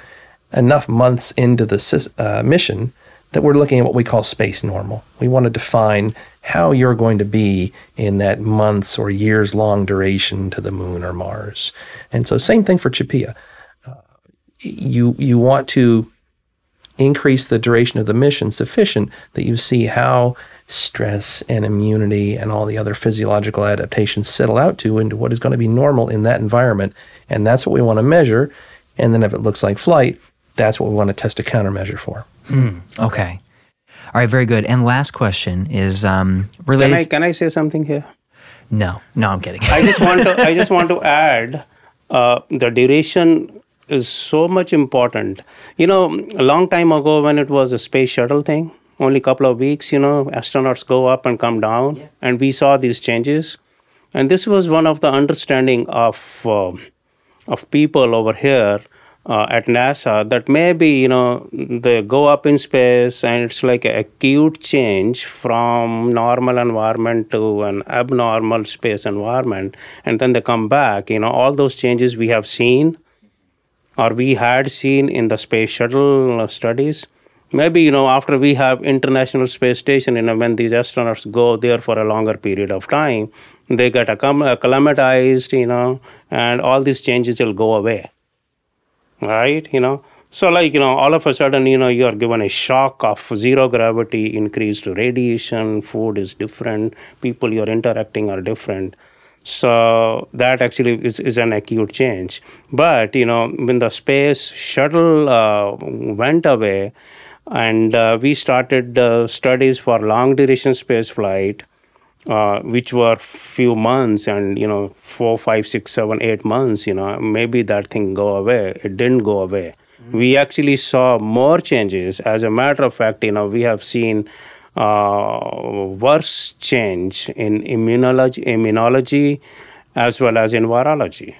enough months into the uh, mission that we're looking at what we call space normal. We want to define how you're going to be in that months or years long duration to the moon or Mars. And so, same thing for Chapea. Uh, you you want to increase the duration of the mission sufficient that you see how stress and immunity and all the other physiological adaptations settle out to into what is going to be normal in that environment. And that's what we want to measure. And then if it looks like flight, that's what we want to test a countermeasure for. Okay. All right. Very good. And last question is um, Can related. I can I say something here? no, no, I'm kidding. I just want to I just want to add uh, the duration is so much important. You know, a long time ago when it was a space shuttle thing, only a couple of weeks, you know, astronauts go up and come down, and we saw these changes. And this was one of the understanding of uh, of people over here uh, at NASA that maybe you know they go up in space and it's like a acute change from normal environment to an abnormal space environment, and then they come back. You know all those changes we have seen or we had seen in the space shuttle studies. Maybe you know after we have International Space Station, you know when these astronauts go there for a longer period of time, they get acclimatized, you know, and all these changes will go away, right? You know, so like you know all of a sudden you know you are given a shock of zero gravity, increased radiation, food is different, people you're interacting are different. So that actually is, is an acute change. But you know, when the space shuttle uh, went away, and uh, we started uh, studies for long duration space flight, uh, which were few months and you know four, five, six, seven, eight months. You know, maybe that thing go away. It didn't go away. We actually saw more changes. As a matter of fact, you know, we have seen uh, worse change in immunology, immunology as well as in virology.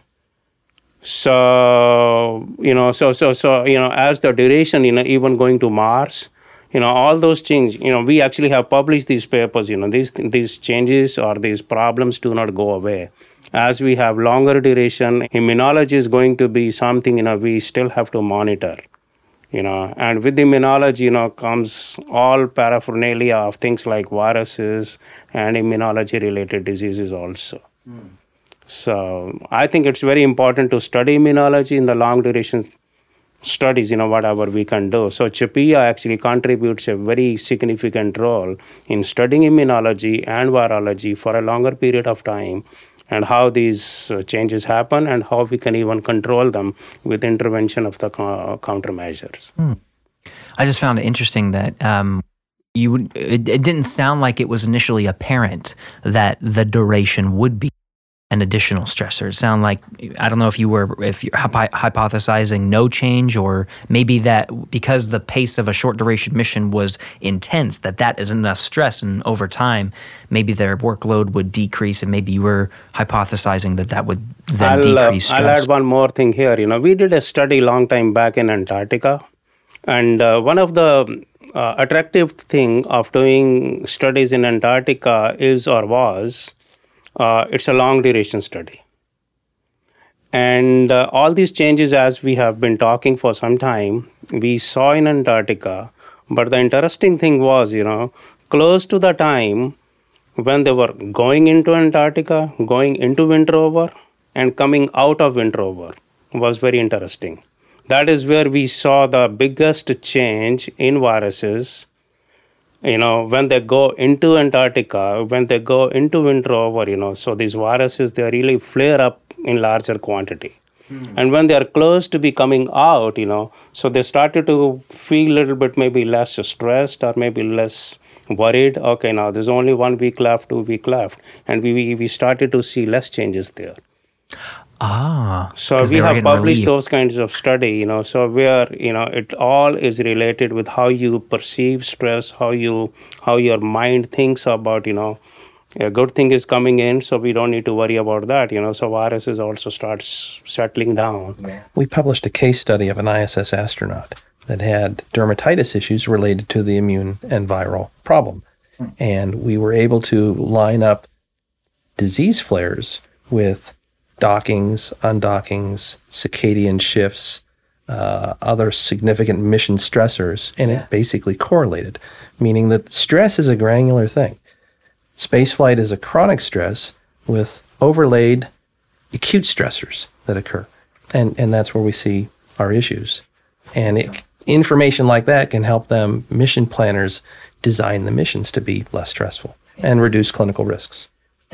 So you know, so so so you know, as the duration, you know, even going to Mars, you know, all those things, you know, we actually have published these papers. You know, these these changes or these problems do not go away. As we have longer duration, immunology is going to be something you know we still have to monitor you know and with immunology you know comes all paraphernalia of things like viruses and immunology related diseases also hmm. so i think it's very important to study immunology in the long duration studies you know whatever we can do. So CHAPEA actually contributes a very significant role in studying immunology and virology for a longer period of time and how these uh, changes happen and how we can even control them with intervention of the co- countermeasures. I just found it interesting that um, you it, it didn't sound like it was initially apparent that the duration would be an additional stressor. It sounded like I don't know if you were if you're hypo- hypothesizing no change or maybe that because the pace of a short duration mission was intense that that is enough stress and over time maybe their workload would decrease and maybe you were hypothesizing that that would then I'll, uh, decrease I'll add one more thing here. You know, we did a study long time back in Antarctica, and uh, one of the uh, attractive thing of doing studies in Antarctica is or was uh, it's a long duration study. And uh, all these changes, as we have been talking for some time, we saw in Antarctica. But the interesting thing was, you know, close to the time when they were going into Antarctica, going into winter over, and coming out of winter over was very interesting. That is where we saw the biggest change in viruses. You know, when they go into Antarctica, when they go into winter over, you know, so these viruses they really flare up in larger quantity. Hmm. And when they are close to be coming out, you know, so they started to feel a little bit maybe less stressed or maybe less worried. Okay, now there's only one week left, two week left, and we we, we started to see less changes there. Ah, so we have published relieved. those kinds of study, you know. So where you know it all is related with how you perceive stress, how you how your mind thinks about you know a good thing is coming in, so we don't need to worry about that, you know. So viruses also starts settling down. We published a case study of an ISS astronaut that had dermatitis issues related to the immune and viral problem. And we were able to line up disease flares with dockings, undockings, circadian shifts, uh, other significant mission stressors, and it basically correlated, meaning that stress is a granular thing. Spaceflight is a chronic stress with overlaid acute stressors that occur. And, and that's where we see our issues. And it, information like that can help them, mission planners, design the missions to be less stressful and reduce clinical risks.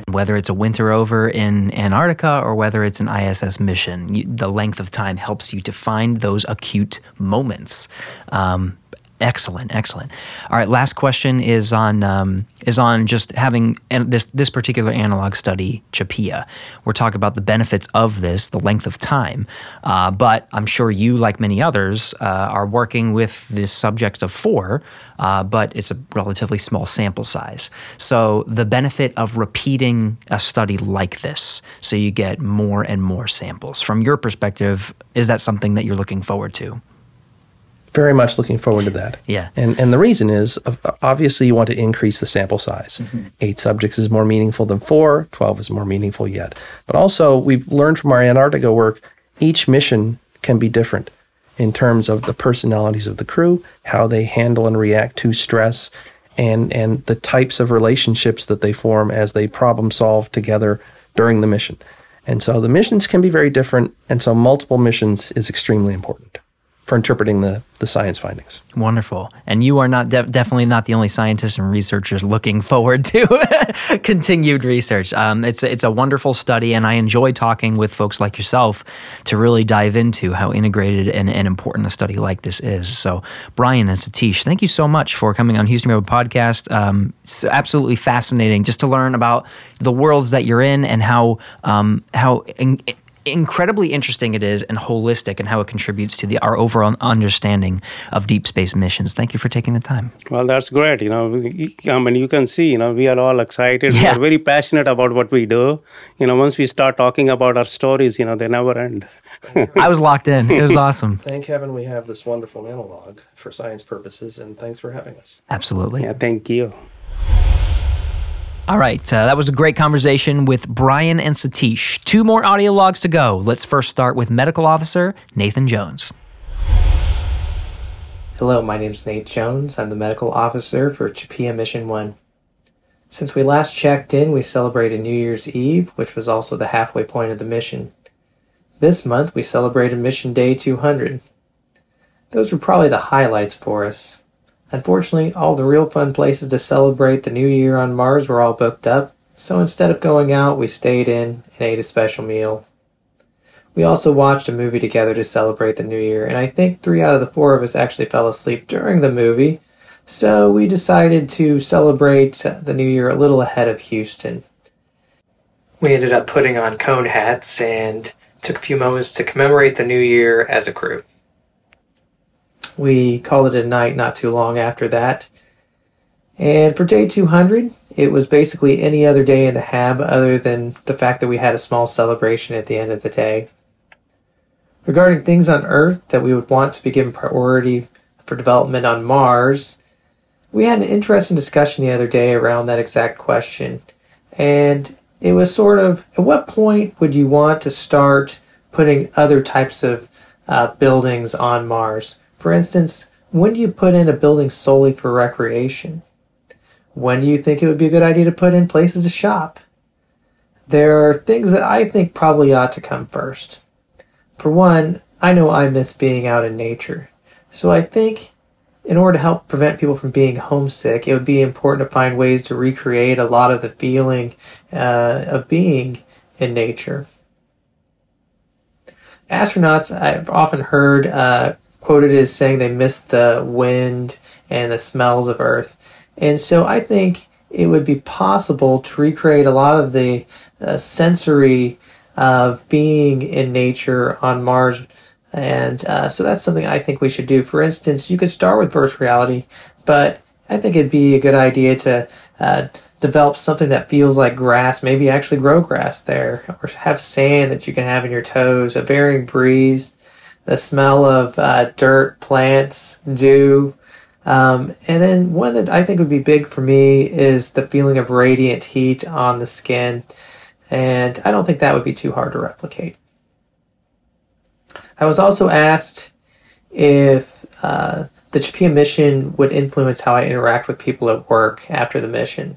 Whether it's a winter over in Antarctica or whether it's an ISS mission, you, the length of time helps you to find those acute moments. Um, excellent, excellent. All right, last question is on um, is on just having and this this particular analog study, CHAPEA. We're talking about the benefits of this, the length of time, uh, but I'm sure you, like many others, uh, are working with this subject of four, uh, but it's a relatively small sample size. So the benefit of repeating a study like this, so you get more and more samples. From your perspective, is that something that you're looking forward to? Very much looking forward to that. Yeah. And, and the reason is obviously you want to increase the sample size. Mm-hmm. Eight subjects is more meaningful than four, 12 is more meaningful yet. But also, we've learned from our Antarctica work, each mission can be different in terms of the personalities of the crew, how they handle and react to stress, and, and the types of relationships that they form as they problem solve together during the mission. And so the missions can be very different, and so multiple missions is extremely important for interpreting the, the science findings. Wonderful. And you are not def- definitely not the only scientists and researchers looking forward to continued research. Um, it's it's a wonderful study, and I enjoy talking with folks like yourself to really dive into how integrated and, and important a study like this is. So, Brian and Satish, thank you so much for coming on Houston We Have a Podcast. Um, it's absolutely fascinating just to learn about the worlds that you're in and how um, how. In, incredibly interesting it is and holistic and how it contributes to the our overall understanding of deep space missions. Thank you for taking the time. Well, that's great. You know, we- I mean, you can see, you know, we are all excited. We're very passionate about what we do. You know, once we start talking about our stories, you know, they never end. I was locked in. It was awesome. Thank heaven we have this wonderful analog for science purposes, and thanks for having us. Absolutely. Yeah, thank you. All right, uh, that was a great conversation with Brian and Satish. Two more audio logs to go. Let's first start with Medical Officer Nathan Jones. Hello, my name is Nate Jones. I'm the medical officer for CHAPEA Mission 1. Since we last checked in, we celebrated New Year's Eve, which was also the halfway point of the mission. This month, we celebrated Mission Day 200. Those were probably the highlights for us. Unfortunately, all the real fun places to celebrate the new year on Mars were all booked up, so instead of going out, we stayed in and ate a special meal. We also watched a movie together to celebrate the new year, and I think three out of the four of us actually fell asleep during the movie, So we decided to celebrate the new year a little ahead of Houston. We ended up putting on cone hats and took a few moments to commemorate the new year as a crew. We called it a night not too long after that. And for day 200, it was basically any other day in the HAB other than the fact that we had a small celebration at the end of the day. Regarding things on Earth that we would want to be given priority for development on Mars, we had an interesting discussion the other day around that exact question. And it was sort of at what point would you want to start putting other types of uh, buildings on Mars? For instance, when do you put in a building solely for recreation? When do you think it would be a good idea to put in places to shop? There are things that I think probably ought to come first. For one, I know I miss being out in nature. So I think in order to help prevent people from being homesick, it would be important to find ways to recreate a lot of the feeling uh, of being in nature. Astronauts, I've often heard uh, quoted as saying they miss the wind and the smells of Earth. And so I think it would be possible to recreate a lot of the uh, sensory of being in nature on Mars. And uh, so that's something I think we should do. For instance, you could start with virtual reality, but I think it'd be a good idea to uh, develop something that feels like grass, maybe actually grow grass there, or have sand that you can have in your toes, a varying breeze, the smell of uh, dirt, plants, dew, um, and then one that I think would be big for me is the feeling of radiant heat on the skin. And I don't think that would be too hard to replicate. I was also asked if uh, the CHAPEA mission would influence how I interact with people at work after the mission.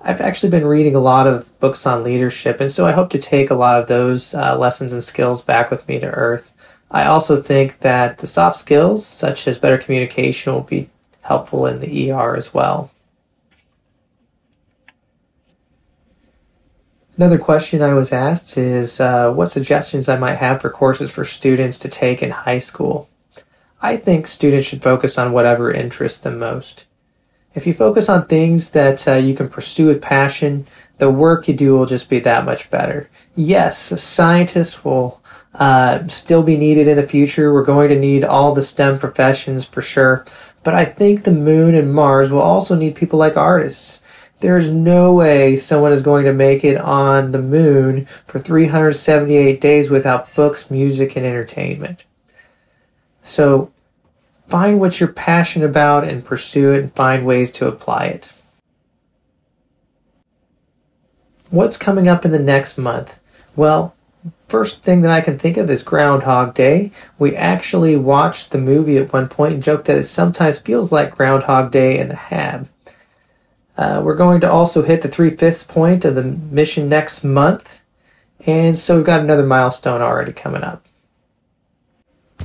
I've actually been reading a lot of books on leadership, and so I hope to take a lot of those uh, lessons and skills back with me to Earth. I also think that the soft skills, such as better communication, will be helpful in the ER as well. Another question I was asked is uh, what suggestions I might have for courses for students to take in high school. I think students should focus on whatever interests them most. If you focus on things that uh, you can pursue with passion, the work you do will just be that much better. Yes, scientists will uh, still be needed in the future. We're going to need all the STEM professions for sure. But I think the moon and Mars will also need people like artists. There's no way someone is going to make it on the moon for 378 days without books, music, and entertainment. So find what you're passionate about and pursue it and find ways to apply it. What's coming up in the next month? Well, first thing that I can think of is Groundhog Day. We actually watched the movie at one point and joked that it sometimes feels like Groundhog Day in the Hab. Uh, we're going to also hit the three fifths point of the mission next month, and so we've got another milestone already coming up.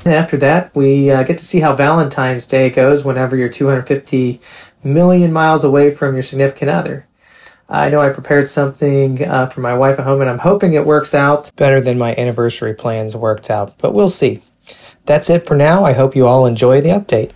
And after that, we uh, get to see how Valentine's Day goes whenever you're 250 million miles away from your significant other. I know I prepared something uh, for my wife at home, and I'm hoping it works out better than my anniversary plans worked out, but we'll see. That's it for now. I hope you all enjoy the update.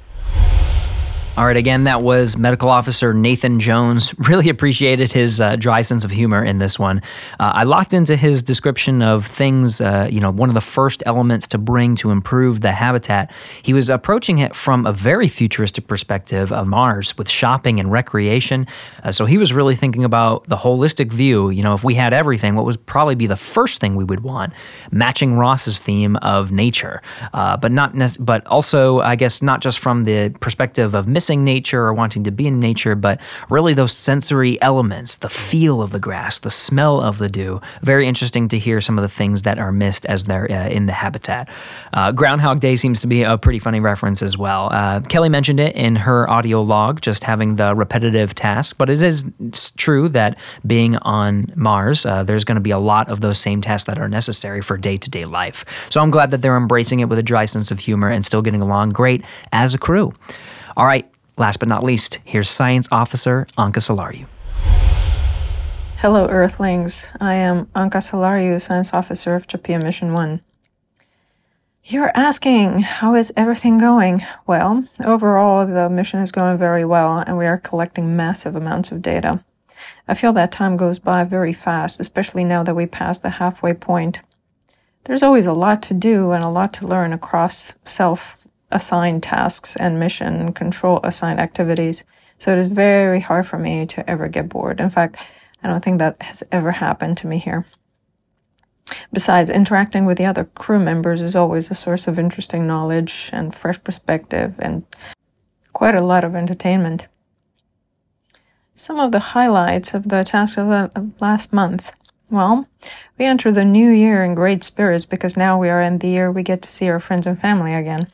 All right, again, that was Medical Officer Nathan Jones. Really appreciated his uh, dry sense of humor in this one. Uh, I locked into his description of things, uh, you know, one of the first elements to bring to improve the habitat. He was approaching it from a very futuristic perspective of Mars with shopping and recreation. Uh, so he was really thinking about the holistic view. You know, if we had everything, what would probably be the first thing we would want? Matching Ross's theme of nature, uh, but not, but also, I guess, not just from the perspective of missing nature or wanting to be in nature, but really those sensory elements, the feel of the grass, the smell of the dew. Very interesting to hear some of the things that are missed as they're uh, in the habitat. Uh, Groundhog Day seems to be a pretty funny reference as well. Uh, Kelly mentioned it in her audio log, just having the repetitive task, but it is true that being on Mars, uh, there's going to be a lot of those same tasks that are necessary for day to day life. So I'm glad that they're embracing it with a dry sense of humor and still getting along great as a crew. All right, Last but not least, here's Science Officer Anca Selariu. Hello, Earthlings. I am Anca Selariu, Science Officer of CHAPEA Mission 1. You're asking, how is everything going? Well, overall, the mission is going very well, and we are collecting massive amounts of data. I feel that time goes by very fast, especially now that we passed the halfway point. There's always a lot to do and a lot to learn across self assigned tasks and mission control assigned activities, so it is very hard for me to ever get bored. In fact, I don't think that has ever happened to me here. Besides, interacting with the other crew members is always a source of interesting knowledge and fresh perspective and quite a lot of entertainment. Some of the highlights of the task of the last month. Well, we enter the new year in great spirits because now we are in the year we get to see our friends and family again.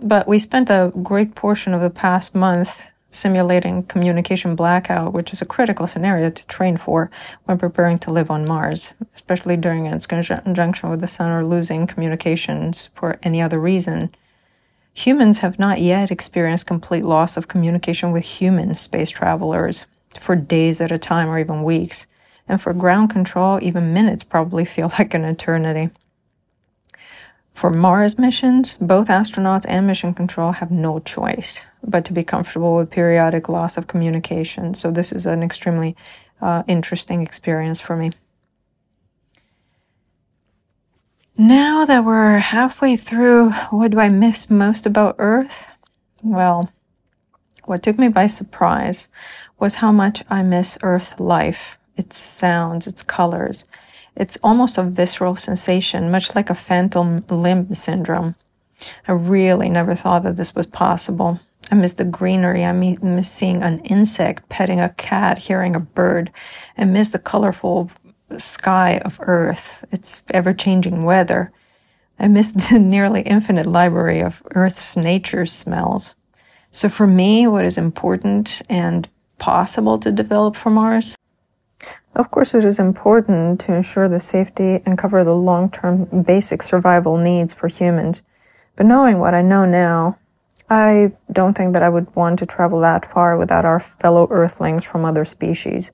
But we spent a great portion of the past month simulating communication blackout, which is a critical scenario to train for when preparing to live on Mars, especially during its conjunction with the Sun or losing communications for any other reason. Humans have not yet experienced complete loss of communication with human space travelers for days at a time or even weeks. And for ground control, even minutes probably feel like an eternity. For Mars missions, both astronauts and mission control have no choice but to be comfortable with periodic loss of communication. So, this is an extremely uh, interesting experience for me. Now that we're halfway through, what do I miss most about Earth? Well, what took me by surprise was how much I miss Earth life, its sounds, its colors, it's almost a visceral sensation, much like a phantom limb syndrome. I really never thought that this was possible. I miss the greenery. I miss seeing an insect, petting a cat, hearing a bird. I miss the colorful sky of Earth, its ever changing weather. I miss the nearly infinite library of Earth's nature smells. So, for me, what is important and possible to develop for Mars of course, it is important to ensure the safety and cover the long term basic survival needs for humans. But knowing what I know now, I don't think that I would want to travel that far without our fellow Earthlings from other species.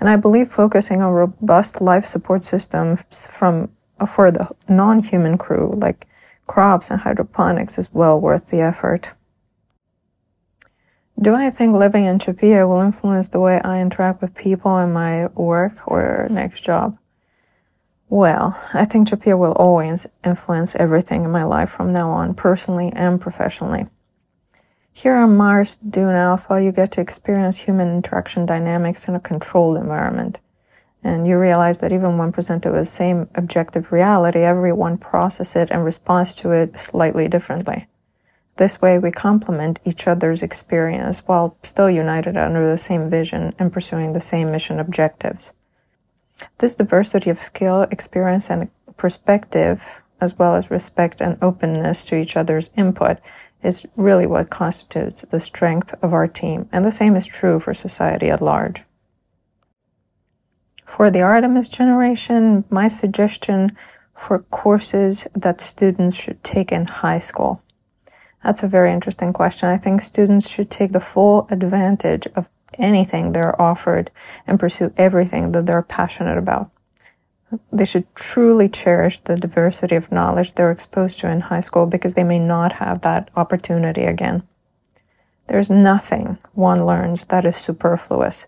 And I believe focusing on robust life support systems from for the non-human crew, like crops and hydroponics, is well worth the effort. Do I think living in CHAPEA will influence the way I interact with people in my work or next job? Well, I think CHAPEA will always influence everything in my life from now on, personally and professionally. Here on Mars Dune Alpha, you get to experience human interaction dynamics in a controlled environment. And you realize that even when presented with the same objective reality, everyone processes it and responds to it slightly differently. This way, we complement each other's experience while still united under the same vision and pursuing the same mission objectives. This diversity of skill, experience, and perspective, as well as respect and openness to each other's input, is really what constitutes the strength of our team, and the same is true for society at large. For the Artemis generation, my suggestion for courses that students should take in high school that's a very interesting question. I think students should take the full advantage of anything they're offered and pursue everything that they're passionate about. They should truly cherish the diversity of knowledge they're exposed to in high school because they may not have that opportunity again. There's nothing one learns that is superfluous.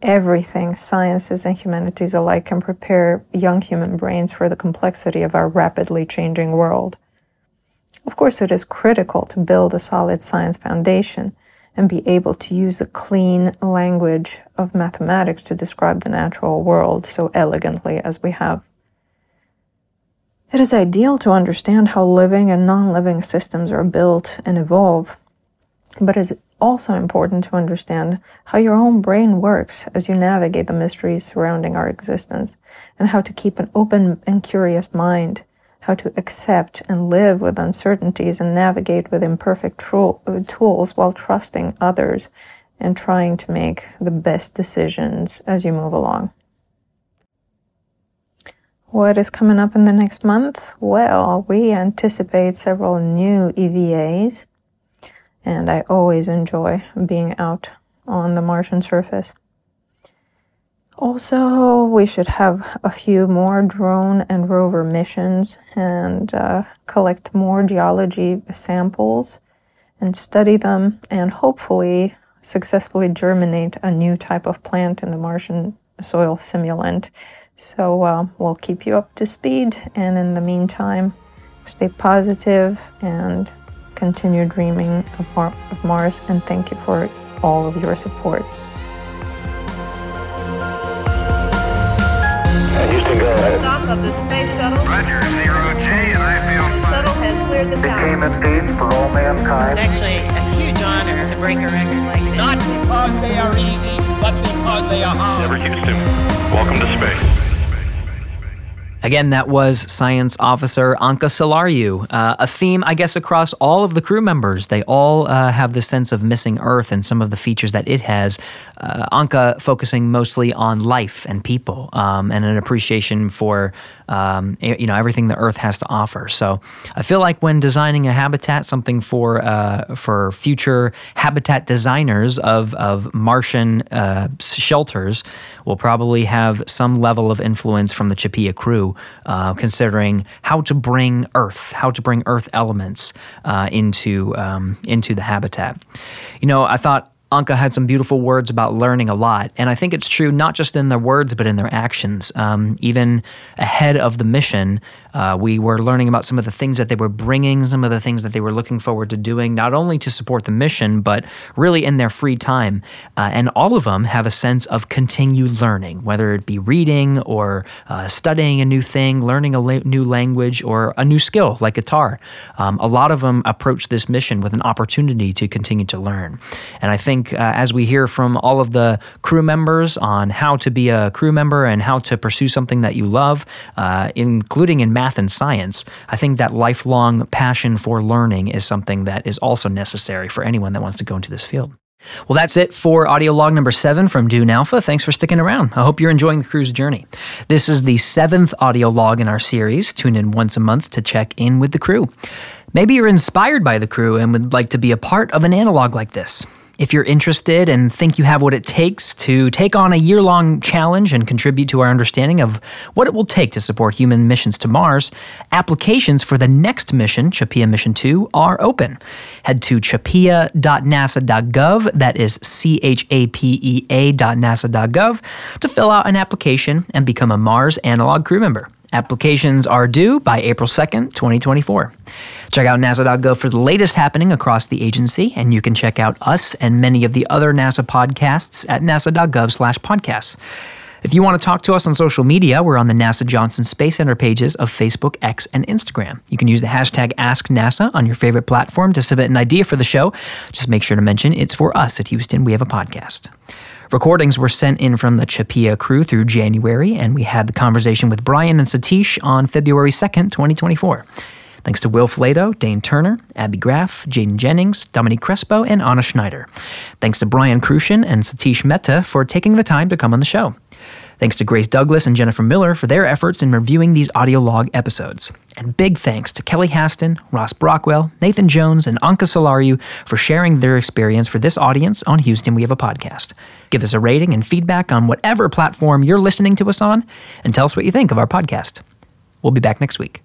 Everything, sciences and humanities alike, can prepare young human brains for the complexity of our rapidly changing world. Of course, it is critical to build a solid science foundation and be able to use the clean language of mathematics to describe the natural world so elegantly as we have. It is ideal to understand how living and non living systems are built and evolve, but it is also important to understand how your own brain works as you navigate the mysteries surrounding our existence and how to keep an open and curious mind how to accept and live with uncertainties and navigate with imperfect tro- tools while trusting others and trying to make the best decisions as you move along. What is coming up in the next month? Well, we anticipate several new EVAs, and I always enjoy being out on the Martian surface. Also, we should have a few more drone and rover missions and uh, collect more geology samples and study them and hopefully successfully germinate a new type of plant in the Martian soil simulant. So uh, we'll keep you up to speed, and in the meantime, stay positive and continue dreaming of, Mar- of Mars. And thank you for all of your support. Houston, go ahead. Stop of the space shuttle. Roger, zero J, and I feel Shuttle has cleared the Became tower. a stage for all mankind. It's actually a huge honor to break a record like this. Not because they are easy, but because they are hard. Never Houston. Welcome to space. Again, that was Science Officer Anca Selariu. Uh, a theme, I guess, across all of the crew members. They all uh, have the sense of missing Earth and some of the features that it has. Uh, Anca focusing mostly on life and people um, and an appreciation for um, you know everything the Earth has to offer. So I feel like when designing a habitat, something for uh, for future habitat designers of of Martian uh, shelters will probably have some level of influence from the CHAPEA crew, uh, considering how to bring Earth, how to bring Earth elements uh, into um, into the habitat. You know, I thought. Anca had some beautiful words about learning a lot, and I think it's true not just in their words but in their actions. Um, even ahead of the mission, uh, we were learning about some of the things that they were bringing, some of the things that they were looking forward to doing, not only to support the mission, but really in their free time. Uh, and all of them have a sense of continued learning, whether it be reading or uh, studying a new thing, learning a la- new language, or a new skill like guitar. Um, a lot of them approach this mission with an opportunity to continue to learn. And I think uh, as we hear from all of the crew members on how to be a crew member and how to pursue something that you love, uh, including in math and science, I think that lifelong passion for learning is something that is also necessary for anyone that wants to go into this field. Well, that's it for audio log number seven from Dune Alpha. Thanks for sticking around. I hope you're enjoying the cruise journey. This is the seventh audio log in our series. Tune in once a month to check in with the crew. Maybe you're inspired by the crew and would like to be a part of an analog like this. If you're interested and think you have what it takes to take on a year long challenge and contribute to our understanding of what it will take to support human missions to Mars, applications for the next mission, CHAPEA Mission 2, are open. Head to chapea.nasa.gov, that is C H A P E A.nasa.gov, to fill out an application and become a Mars Analog crew member. Applications are due by April 2nd, 2024. Check out nasa.gov for the latest happening across the agency, and you can check out us and many of the other NASA podcasts at nasa.gov slash podcasts. If you want to talk to us on social media, we're on the NASA Johnson Space Center pages of Facebook, X, and Instagram. You can use the hashtag AskNASA on your favorite platform to submit an idea for the show. Just make sure to mention it's for us at Houston. We have a podcast. Recordings were sent in from the CHAPEA crew through January, and we had the conversation with Brian and Satish on February 2nd, 2024. Thanks to Will Flato, Dane Turner, Abby Graff, Jaden Jennings, Dominique Crespo, and Anna Schneider. Thanks to Brian Crucian and Satish Mehta for taking the time to come on the show. Thanks to Grace Douglas and Jennifer Miller for their efforts in reviewing these audio log episodes. And big thanks to Kelly Haston, Ross Brockwell, Nathan Jones, and Anca Selariu for sharing their experience for this audience on Houston We Have a Podcast. Give us a rating and feedback on whatever platform you're listening to us on, and tell us what you think of our podcast. We'll be back next week.